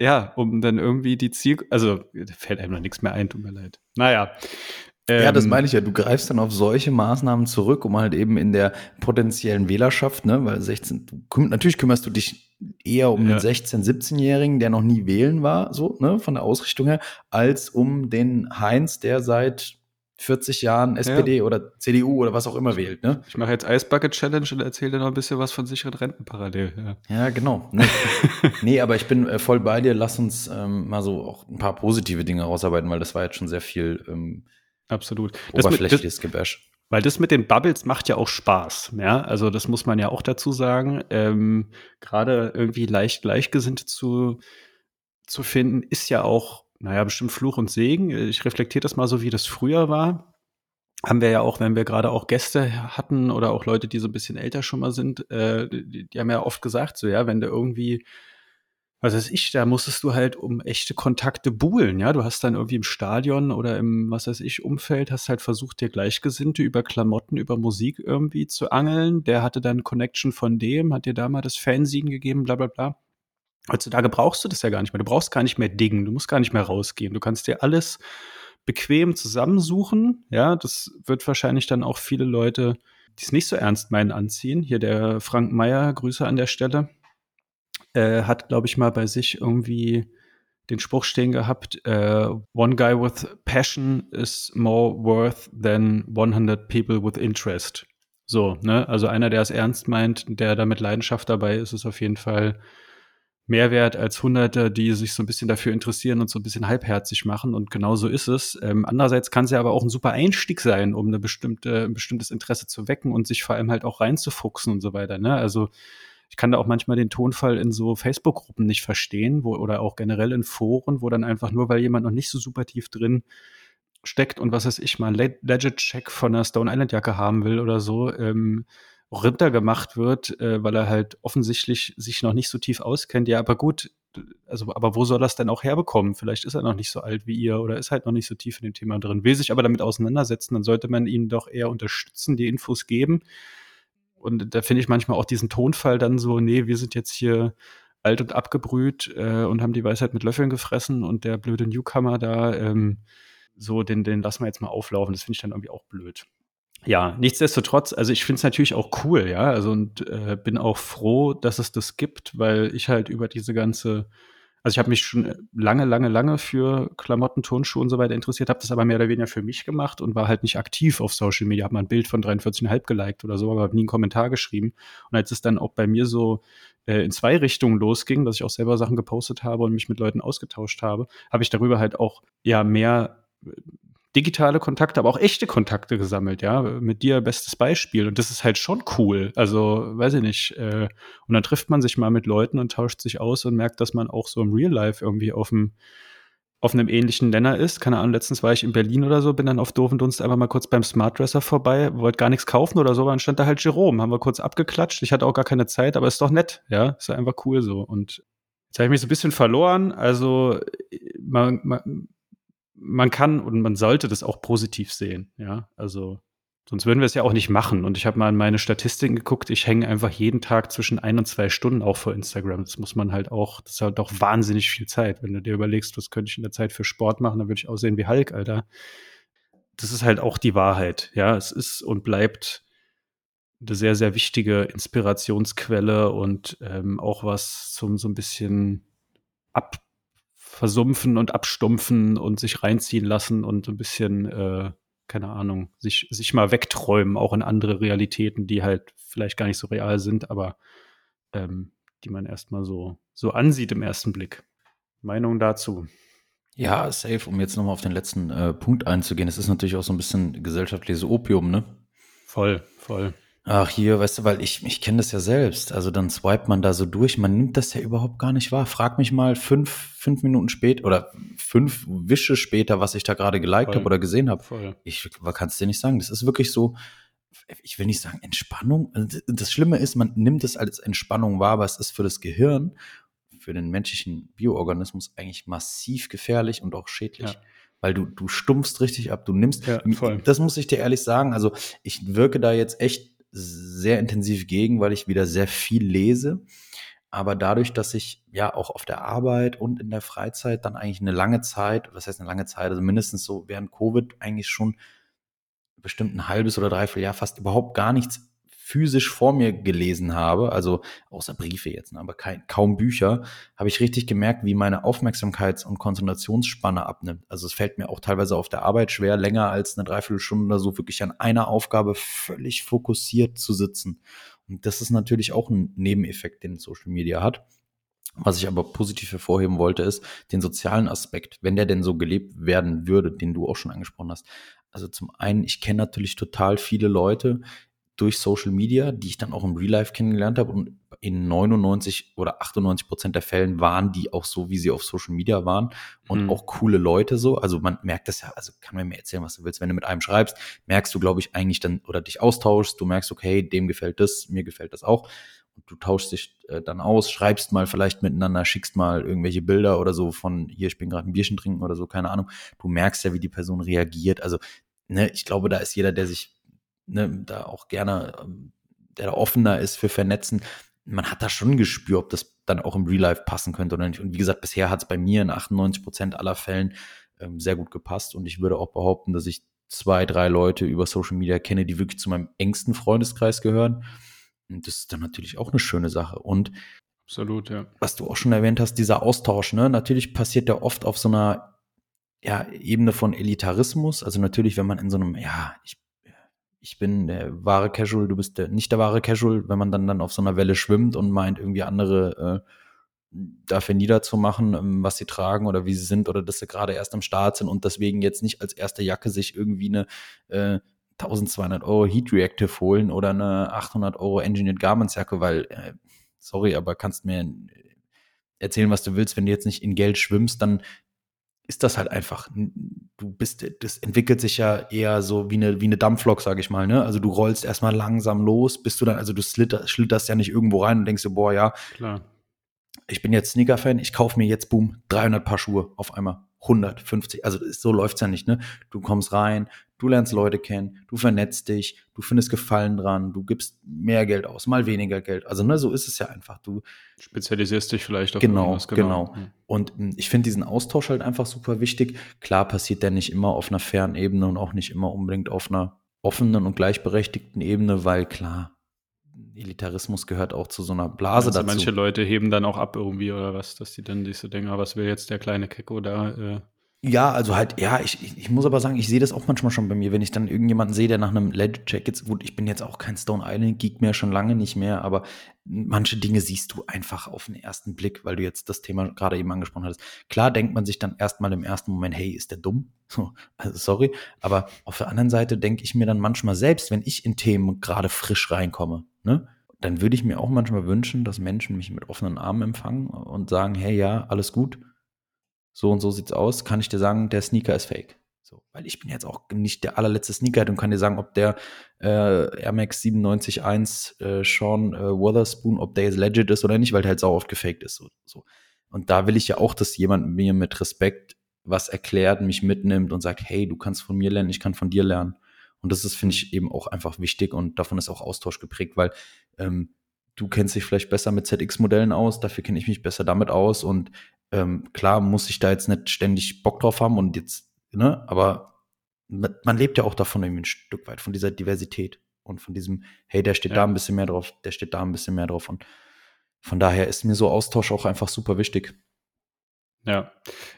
ja, um dann irgendwie die Ziel, also fällt einem noch nichts mehr ein, tut mir leid. Naja, ja, das ähm, meine ich ja. Du greifst dann auf solche Maßnahmen zurück, um halt eben in der potenziellen Wählerschaft, ne, weil 16, du, natürlich kümmerst du dich eher um ja. den 16-, 17-Jährigen, der noch nie wählen war, so, ne, von der Ausrichtung her, als um den Heinz, der seit 40 Jahren SPD ja. oder CDU oder was auch immer wählt, ne? Ich mache jetzt Eisbucket Challenge und erzähle dir noch ein bisschen was von sicheren Renten parallel. Ja, ja genau. Nee. nee, aber ich bin äh, voll bei dir. Lass uns ähm, mal so auch ein paar positive Dinge rausarbeiten, weil das war jetzt schon sehr viel ähm, Absolut. Oberflächliches Gebäsch. Weil das mit den Bubbles macht ja auch Spaß, ja. Also das muss man ja auch dazu sagen. Ähm, Gerade irgendwie leicht Gleichgesinnt zu, zu finden, ist ja auch, naja, bestimmt Fluch und Segen. Ich reflektiere das mal so, wie das früher war. Haben wir ja auch, wenn wir gerade auch Gäste hatten oder auch Leute, die so ein bisschen älter schon mal sind, äh, die, die haben ja oft gesagt, so ja, wenn du irgendwie was weiß ich, da musstest du halt um echte Kontakte buhlen, ja. Du hast dann irgendwie im Stadion oder im, was weiß ich, Umfeld, hast halt versucht, dir Gleichgesinnte über Klamotten, über Musik irgendwie zu angeln. Der hatte dann Connection von dem, hat dir da mal das Fanzine gegeben, bla bla bla. Heutzutage brauchst du das ja gar nicht mehr. Du brauchst gar nicht mehr dingen, du musst gar nicht mehr rausgehen. Du kannst dir alles bequem zusammensuchen. Ja, das wird wahrscheinlich dann auch viele Leute, die es nicht so ernst meinen, anziehen. Hier der Frank Meyer, Grüße an der Stelle äh, hat, glaube ich, mal bei sich irgendwie den Spruch stehen gehabt, äh, one guy with passion is more worth than 100 people with interest. So, ne? Also einer, der es ernst meint, der da mit Leidenschaft dabei ist, ist auf jeden Fall mehr wert als Hunderte, die sich so ein bisschen dafür interessieren und so ein bisschen halbherzig machen. Und genau so ist es. Ähm, andererseits kann es ja aber auch ein super Einstieg sein, um eine bestimmte, ein bestimmtes Interesse zu wecken und sich vor allem halt auch reinzufuchsen und so weiter. Ne? Also ich kann da auch manchmal den Tonfall in so Facebook-Gruppen nicht verstehen, wo, oder auch generell in Foren, wo dann einfach nur, weil jemand noch nicht so super tief drin steckt und was weiß ich mal, Legit-Check von einer Stone Island-Jacke haben will oder so, ähm, runtergemacht wird, äh, weil er halt offensichtlich sich noch nicht so tief auskennt. Ja, aber gut, also, aber wo soll das denn auch herbekommen? Vielleicht ist er noch nicht so alt wie ihr oder ist halt noch nicht so tief in dem Thema drin, will sich aber damit auseinandersetzen, dann sollte man ihn doch eher unterstützen, die Infos geben. Und da finde ich manchmal auch diesen Tonfall dann so, nee, wir sind jetzt hier alt und abgebrüht äh, und haben die Weisheit mit Löffeln gefressen und der blöde Newcomer da, ähm, so, den, den lassen wir jetzt mal auflaufen. Das finde ich dann irgendwie auch blöd ja, nichtsdestotrotz, also ich finde es natürlich auch cool, ja, also und äh, bin auch froh, dass es das gibt, weil ich halt über diese ganze, also ich habe mich schon lange, lange, lange für Klamotten, Turnschuhe und so weiter interessiert, habe das aber mehr oder weniger für mich gemacht und war halt nicht aktiv auf Social Media, habe mal ein Bild von 43,5 geliked oder so, aber habe nie einen Kommentar geschrieben. Und als es dann auch bei mir so äh, in zwei Richtungen losging, dass ich auch selber Sachen gepostet habe und mich mit Leuten ausgetauscht habe, habe ich darüber halt auch ja mehr digitale Kontakte, aber auch echte Kontakte gesammelt, ja. Mit dir bestes Beispiel. Und das ist halt schon cool. Also, weiß ich nicht. Äh, und dann trifft man sich mal mit Leuten und tauscht sich aus und merkt, dass man auch so im Real Life irgendwie auf dem auf einem ähnlichen Nenner ist. Keine Ahnung, letztens war ich in Berlin oder so, bin dann auf doofen Dunst einfach mal kurz beim Smart Dresser vorbei, wollte gar nichts kaufen oder so, aber dann stand da halt Jerome, haben wir kurz abgeklatscht. Ich hatte auch gar keine Zeit, aber ist doch nett, ja, ist einfach cool so. Und jetzt habe ich mich so ein bisschen verloren. Also man, man, man kann und man sollte das auch positiv sehen, ja. Also sonst würden wir es ja auch nicht machen. Und ich habe mal in meine Statistiken geguckt, ich hänge einfach jeden Tag zwischen ein und zwei Stunden auch vor Instagram. Das muss man halt auch, das ist halt auch wahnsinnig viel Zeit. Wenn du dir überlegst, was könnte ich in der Zeit für Sport machen, dann würde ich aussehen wie Hulk, Alter. Das ist halt auch die Wahrheit, ja. Es ist und bleibt eine sehr, sehr wichtige Inspirationsquelle und ähm, auch was zum so ein bisschen ab versumpfen und abstumpfen und sich reinziehen lassen und ein bisschen, äh, keine Ahnung, sich, sich mal wegträumen, auch in andere Realitäten, die halt vielleicht gar nicht so real sind, aber ähm, die man erstmal so, so ansieht im ersten Blick. Meinung dazu? Ja, safe, um jetzt nochmal auf den letzten äh, Punkt einzugehen. Es ist natürlich auch so ein bisschen gesellschaftliches Opium, ne? Voll, voll. Ach, hier, weißt du, weil ich, ich kenne das ja selbst. Also dann swipet man da so durch, man nimmt das ja überhaupt gar nicht wahr. Frag mich mal fünf, fünf Minuten später oder fünf Wische später, was ich da gerade geliked habe oder gesehen habe. Ich kann es dir nicht sagen. Das ist wirklich so, ich will nicht sagen Entspannung. Also, das Schlimme ist, man nimmt es als Entspannung wahr, aber es ist für das Gehirn, für den menschlichen Bioorganismus eigentlich massiv gefährlich und auch schädlich. Ja weil du, du stumpfst richtig ab, du nimmst, ja, voll. das muss ich dir ehrlich sagen, also ich wirke da jetzt echt sehr intensiv gegen, weil ich wieder sehr viel lese. Aber dadurch, dass ich ja auch auf der Arbeit und in der Freizeit dann eigentlich eine lange Zeit, was heißt eine lange Zeit, also mindestens so während Covid eigentlich schon bestimmt ein halbes oder dreiviertel Jahr fast überhaupt gar nichts physisch vor mir gelesen habe, also außer Briefe jetzt, ne, aber kein, kaum Bücher, habe ich richtig gemerkt, wie meine Aufmerksamkeits- und Konzentrationsspanne abnimmt. Also es fällt mir auch teilweise auf der Arbeit schwer, länger als eine Dreiviertelstunde oder so wirklich an einer Aufgabe völlig fokussiert zu sitzen. Und das ist natürlich auch ein Nebeneffekt, den Social Media hat. Was ich aber positiv hervorheben wollte, ist den sozialen Aspekt, wenn der denn so gelebt werden würde, den du auch schon angesprochen hast. Also zum einen, ich kenne natürlich total viele Leute, durch Social Media, die ich dann auch im Real Life kennengelernt habe. Und in 99 oder 98 Prozent der Fällen waren die auch so, wie sie auf Social Media waren und mhm. auch coole Leute so. Also man merkt das ja, also kann man mir erzählen, was du willst. Wenn du mit einem schreibst, merkst du, glaube ich, eigentlich dann oder dich austauschst, du merkst, okay, dem gefällt das, mir gefällt das auch. Und du tauschst dich äh, dann aus, schreibst mal vielleicht miteinander, schickst mal irgendwelche Bilder oder so von hier, ich bin gerade ein Bierchen trinken oder so, keine Ahnung. Du merkst ja, wie die Person reagiert. Also, ne, ich glaube, da ist jeder, der sich ne, da auch gerne, ähm, der da offener ist für Vernetzen, man hat da schon Gespür, ob das dann auch im Real Life passen könnte oder nicht. Und wie gesagt, bisher hat es bei mir in 98 Prozent aller Fällen ähm, sehr gut gepasst. Und ich würde auch behaupten, dass ich zwei, drei Leute über Social Media kenne, die wirklich zu meinem engsten Freundeskreis gehören. Und das ist dann natürlich auch eine schöne Sache. Und Absolut, ja. Was du auch schon erwähnt hast, dieser Austausch, ne? Natürlich passiert der oft auf so einer ja, Ebene von Elitarismus. Also natürlich, wenn man in so einem, ja, ich ich bin der wahre Casual, du bist der, nicht der wahre Casual, wenn man dann, dann auf so einer Welle schwimmt und meint, irgendwie andere dafür niederzumachen, ähm, was sie tragen oder wie sie sind oder dass sie gerade erst am Start sind und deswegen jetzt nicht als erste Jacke sich irgendwie eine äh, 1200 Euro Heat Reactive holen oder eine 800 Euro Engineered Garments Jacke, weil, äh, sorry, aber kannst mir erzählen, was du willst, wenn du jetzt nicht in Geld schwimmst, dann ist das halt einfach. Du bist, das entwickelt sich ja eher so wie eine, wie eine Dampflok, sag ich mal, ne? Also du rollst erstmal langsam los, bis du dann, also du schlitter, schlitterst ja nicht irgendwo rein und denkst dir, boah, ja, Klar. ich bin jetzt Sneaker-Fan, ich kaufe mir jetzt, boom, 300 Paar Schuhe auf einmal. 150, also so läuft's ja nicht, ne? Du kommst rein, du lernst Leute kennen, du vernetzt dich, du findest Gefallen dran, du gibst mehr Geld aus, mal weniger Geld. Also, ne, so ist es ja einfach. Du spezialisierst dich vielleicht auf genau, irgendwas. Genau, genau. Und hm, ich finde diesen Austausch halt einfach super wichtig. Klar passiert der nicht immer auf einer fairen Ebene und auch nicht immer unbedingt auf einer offenen und gleichberechtigten Ebene, weil klar, Elitarismus gehört auch zu so einer Blase also dazu. Manche Leute heben dann auch ab irgendwie oder was, dass die dann sich so denken, ah, was will jetzt der kleine Kecko da? Äh ja, also halt, ja, ich, ich, muss aber sagen, ich sehe das auch manchmal schon bei mir, wenn ich dann irgendjemanden sehe, der nach einem Legit-Check jetzt, gut, ich bin jetzt auch kein Stone Island-Geek mehr, schon lange nicht mehr, aber manche Dinge siehst du einfach auf den ersten Blick, weil du jetzt das Thema gerade eben angesprochen hattest. Klar denkt man sich dann erstmal im ersten Moment, hey, ist der dumm? also sorry, aber auf der anderen Seite denke ich mir dann manchmal selbst, wenn ich in Themen gerade frisch reinkomme, ne? Dann würde ich mir auch manchmal wünschen, dass Menschen mich mit offenen Armen empfangen und sagen, hey, ja, alles gut, so und so sieht's aus, kann ich dir sagen, der Sneaker ist fake. So, weil ich bin jetzt auch nicht der allerletzte Sneaker und kann dir sagen, ob der äh, Air Max 97.1 äh, Sean äh, Wotherspoon, ob der jetzt legit ist oder nicht, weil der halt sau oft gefaked ist. So, so. Und da will ich ja auch, dass jemand mir mit Respekt was erklärt, mich mitnimmt und sagt, hey, du kannst von mir lernen, ich kann von dir lernen. Und das ist, finde ich, eben auch einfach wichtig und davon ist auch Austausch geprägt, weil ähm, du kennst dich vielleicht besser mit ZX-Modellen aus, dafür kenne ich mich besser damit aus und ähm, klar muss ich da jetzt nicht ständig Bock drauf haben und jetzt, ne, aber man lebt ja auch davon irgendwie ein Stück weit, von dieser Diversität und von diesem, hey, der steht ja. da ein bisschen mehr drauf, der steht da ein bisschen mehr drauf und von daher ist mir so Austausch auch einfach super wichtig. Ja.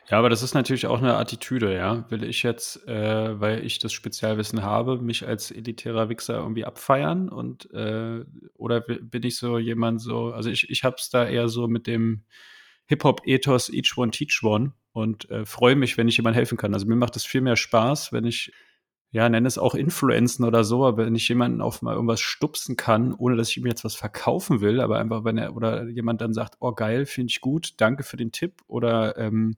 Ja, aber das ist natürlich auch eine Attitüde, ja. Will ich jetzt, äh, weil ich das Spezialwissen habe, mich als elitärer Wichser irgendwie abfeiern und äh, oder bin ich so jemand so, also ich, ich hab's da eher so mit dem Hip-Hop-Ethos Each One Teach One und äh, freue mich, wenn ich jemand helfen kann. Also mir macht es viel mehr Spaß, wenn ich, ja, nenne es auch Influenzen oder so, aber wenn ich jemanden auf mal irgendwas stupsen kann, ohne dass ich ihm jetzt was verkaufen will, aber einfach, wenn er oder jemand dann sagt, oh geil, finde ich gut, danke für den Tipp oder ähm,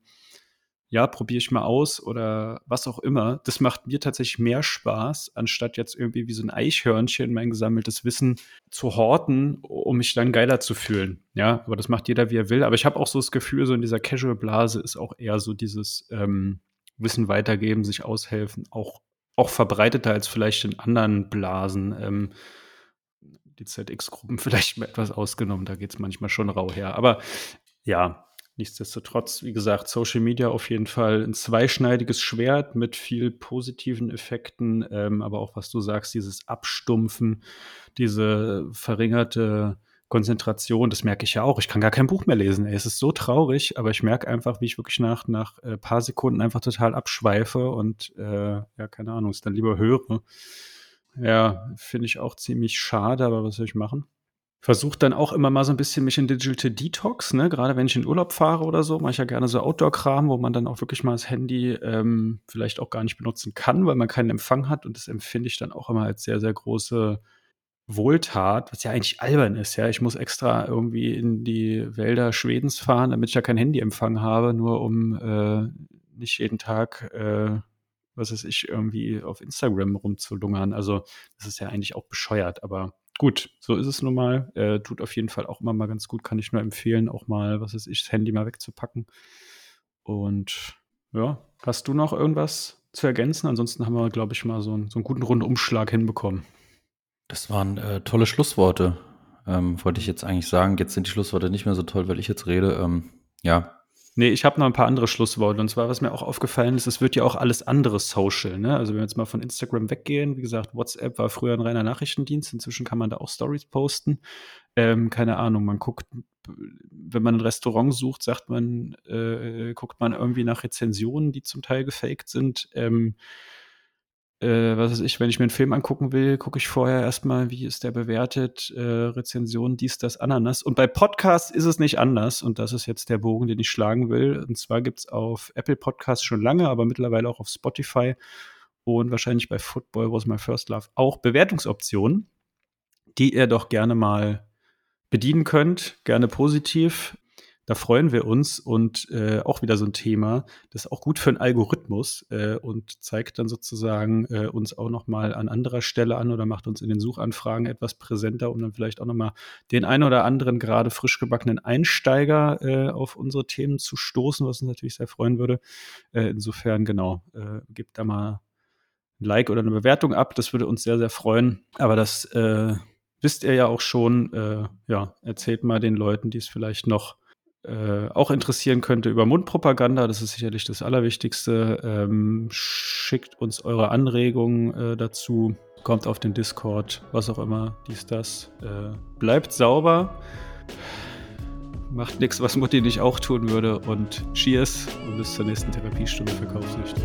ja, probiere ich mal aus oder was auch immer. Das macht mir tatsächlich mehr Spaß, anstatt jetzt irgendwie wie so ein Eichhörnchen mein gesammeltes Wissen zu horten, um mich dann geiler zu fühlen. Ja, aber das macht jeder, wie er will. Aber ich habe auch so das Gefühl, so in dieser Casual-Blase ist auch eher so dieses ähm, Wissen weitergeben, sich aushelfen, auch, auch verbreiteter als vielleicht in anderen Blasen. Ähm, die ZX-Gruppen vielleicht mal etwas ausgenommen, da geht es manchmal schon rau her. Aber ja, Nichtsdestotrotz, wie gesagt, Social Media auf jeden Fall ein zweischneidiges Schwert mit viel positiven Effekten, ähm, aber auch was du sagst, dieses Abstumpfen, diese verringerte Konzentration, das merke ich ja auch. Ich kann gar kein Buch mehr lesen. Ey. Es ist so traurig, aber ich merke einfach, wie ich wirklich nach nach äh, paar Sekunden einfach total abschweife und äh, ja, keine Ahnung, es dann lieber höre. Ja, finde ich auch ziemlich schade, aber was soll ich machen? Versuche dann auch immer mal so ein bisschen mich in Digital Detox, ne? Gerade wenn ich in Urlaub fahre oder so, mache ich ja gerne so Outdoor-Kram, wo man dann auch wirklich mal das Handy ähm, vielleicht auch gar nicht benutzen kann, weil man keinen Empfang hat. Und das empfinde ich dann auch immer als sehr, sehr große Wohltat, was ja eigentlich albern ist, ja. Ich muss extra irgendwie in die Wälder Schwedens fahren, damit ich ja kein Handyempfang habe, nur um äh, nicht jeden Tag, äh, was weiß ich, irgendwie auf Instagram rumzulungern. Also, das ist ja eigentlich auch bescheuert, aber gut, so ist es nun mal. Äh, tut auf jeden Fall auch immer mal ganz gut, kann ich nur empfehlen, auch mal, was weiß ich, das Handy mal wegzupacken. Und ja, hast du noch irgendwas zu ergänzen? Ansonsten haben wir, glaube ich, mal so, einen, so einen guten Rundumschlag hinbekommen. Das waren äh, tolle Schlussworte, ähm, wollte ich jetzt eigentlich sagen. Jetzt sind die Schlussworte nicht mehr so toll, weil ich jetzt rede. Ähm, ja, Nee, ich habe noch ein paar andere Schlussworte. Und zwar, was mir auch aufgefallen ist, es wird ja auch alles andere Social. Ne? Also wenn wir jetzt mal von Instagram weggehen, wie gesagt, WhatsApp war früher ein reiner Nachrichtendienst. Inzwischen kann man da auch Stories posten. Ähm, keine Ahnung, man guckt, wenn man ein Restaurant sucht, sagt man, äh, guckt man irgendwie nach Rezensionen, die zum Teil gefaked sind. Ähm, äh, was weiß ich, wenn ich mir einen Film angucken will, gucke ich vorher erstmal, wie ist der bewertet, äh, Rezension, dies, das, Ananas. Und bei Podcasts ist es nicht anders. Und das ist jetzt der Bogen, den ich schlagen will. Und zwar gibt es auf Apple Podcasts schon lange, aber mittlerweile auch auf Spotify und wahrscheinlich bei Football Was My First Love auch Bewertungsoptionen, die ihr doch gerne mal bedienen könnt, gerne positiv. Da freuen wir uns und äh, auch wieder so ein Thema, das ist auch gut für einen Algorithmus äh, und zeigt dann sozusagen äh, uns auch noch mal an anderer Stelle an oder macht uns in den Suchanfragen etwas präsenter, um dann vielleicht auch noch mal den einen oder anderen gerade frisch gebackenen Einsteiger äh, auf unsere Themen zu stoßen, was uns natürlich sehr freuen würde. Äh, insofern genau, äh, gebt da mal ein Like oder eine Bewertung ab, das würde uns sehr sehr freuen. Aber das äh, wisst ihr ja auch schon. Äh, ja, erzählt mal den Leuten, die es vielleicht noch äh, auch interessieren könnte über Mundpropaganda. Das ist sicherlich das Allerwichtigste. Ähm, schickt uns eure Anregungen äh, dazu. Kommt auf den Discord, was auch immer, dies, das. Äh, bleibt sauber. Macht nichts, was Mutti nicht auch tun würde. Und Cheers und bis zur nächsten Therapiestunde Verkaufsrichtung.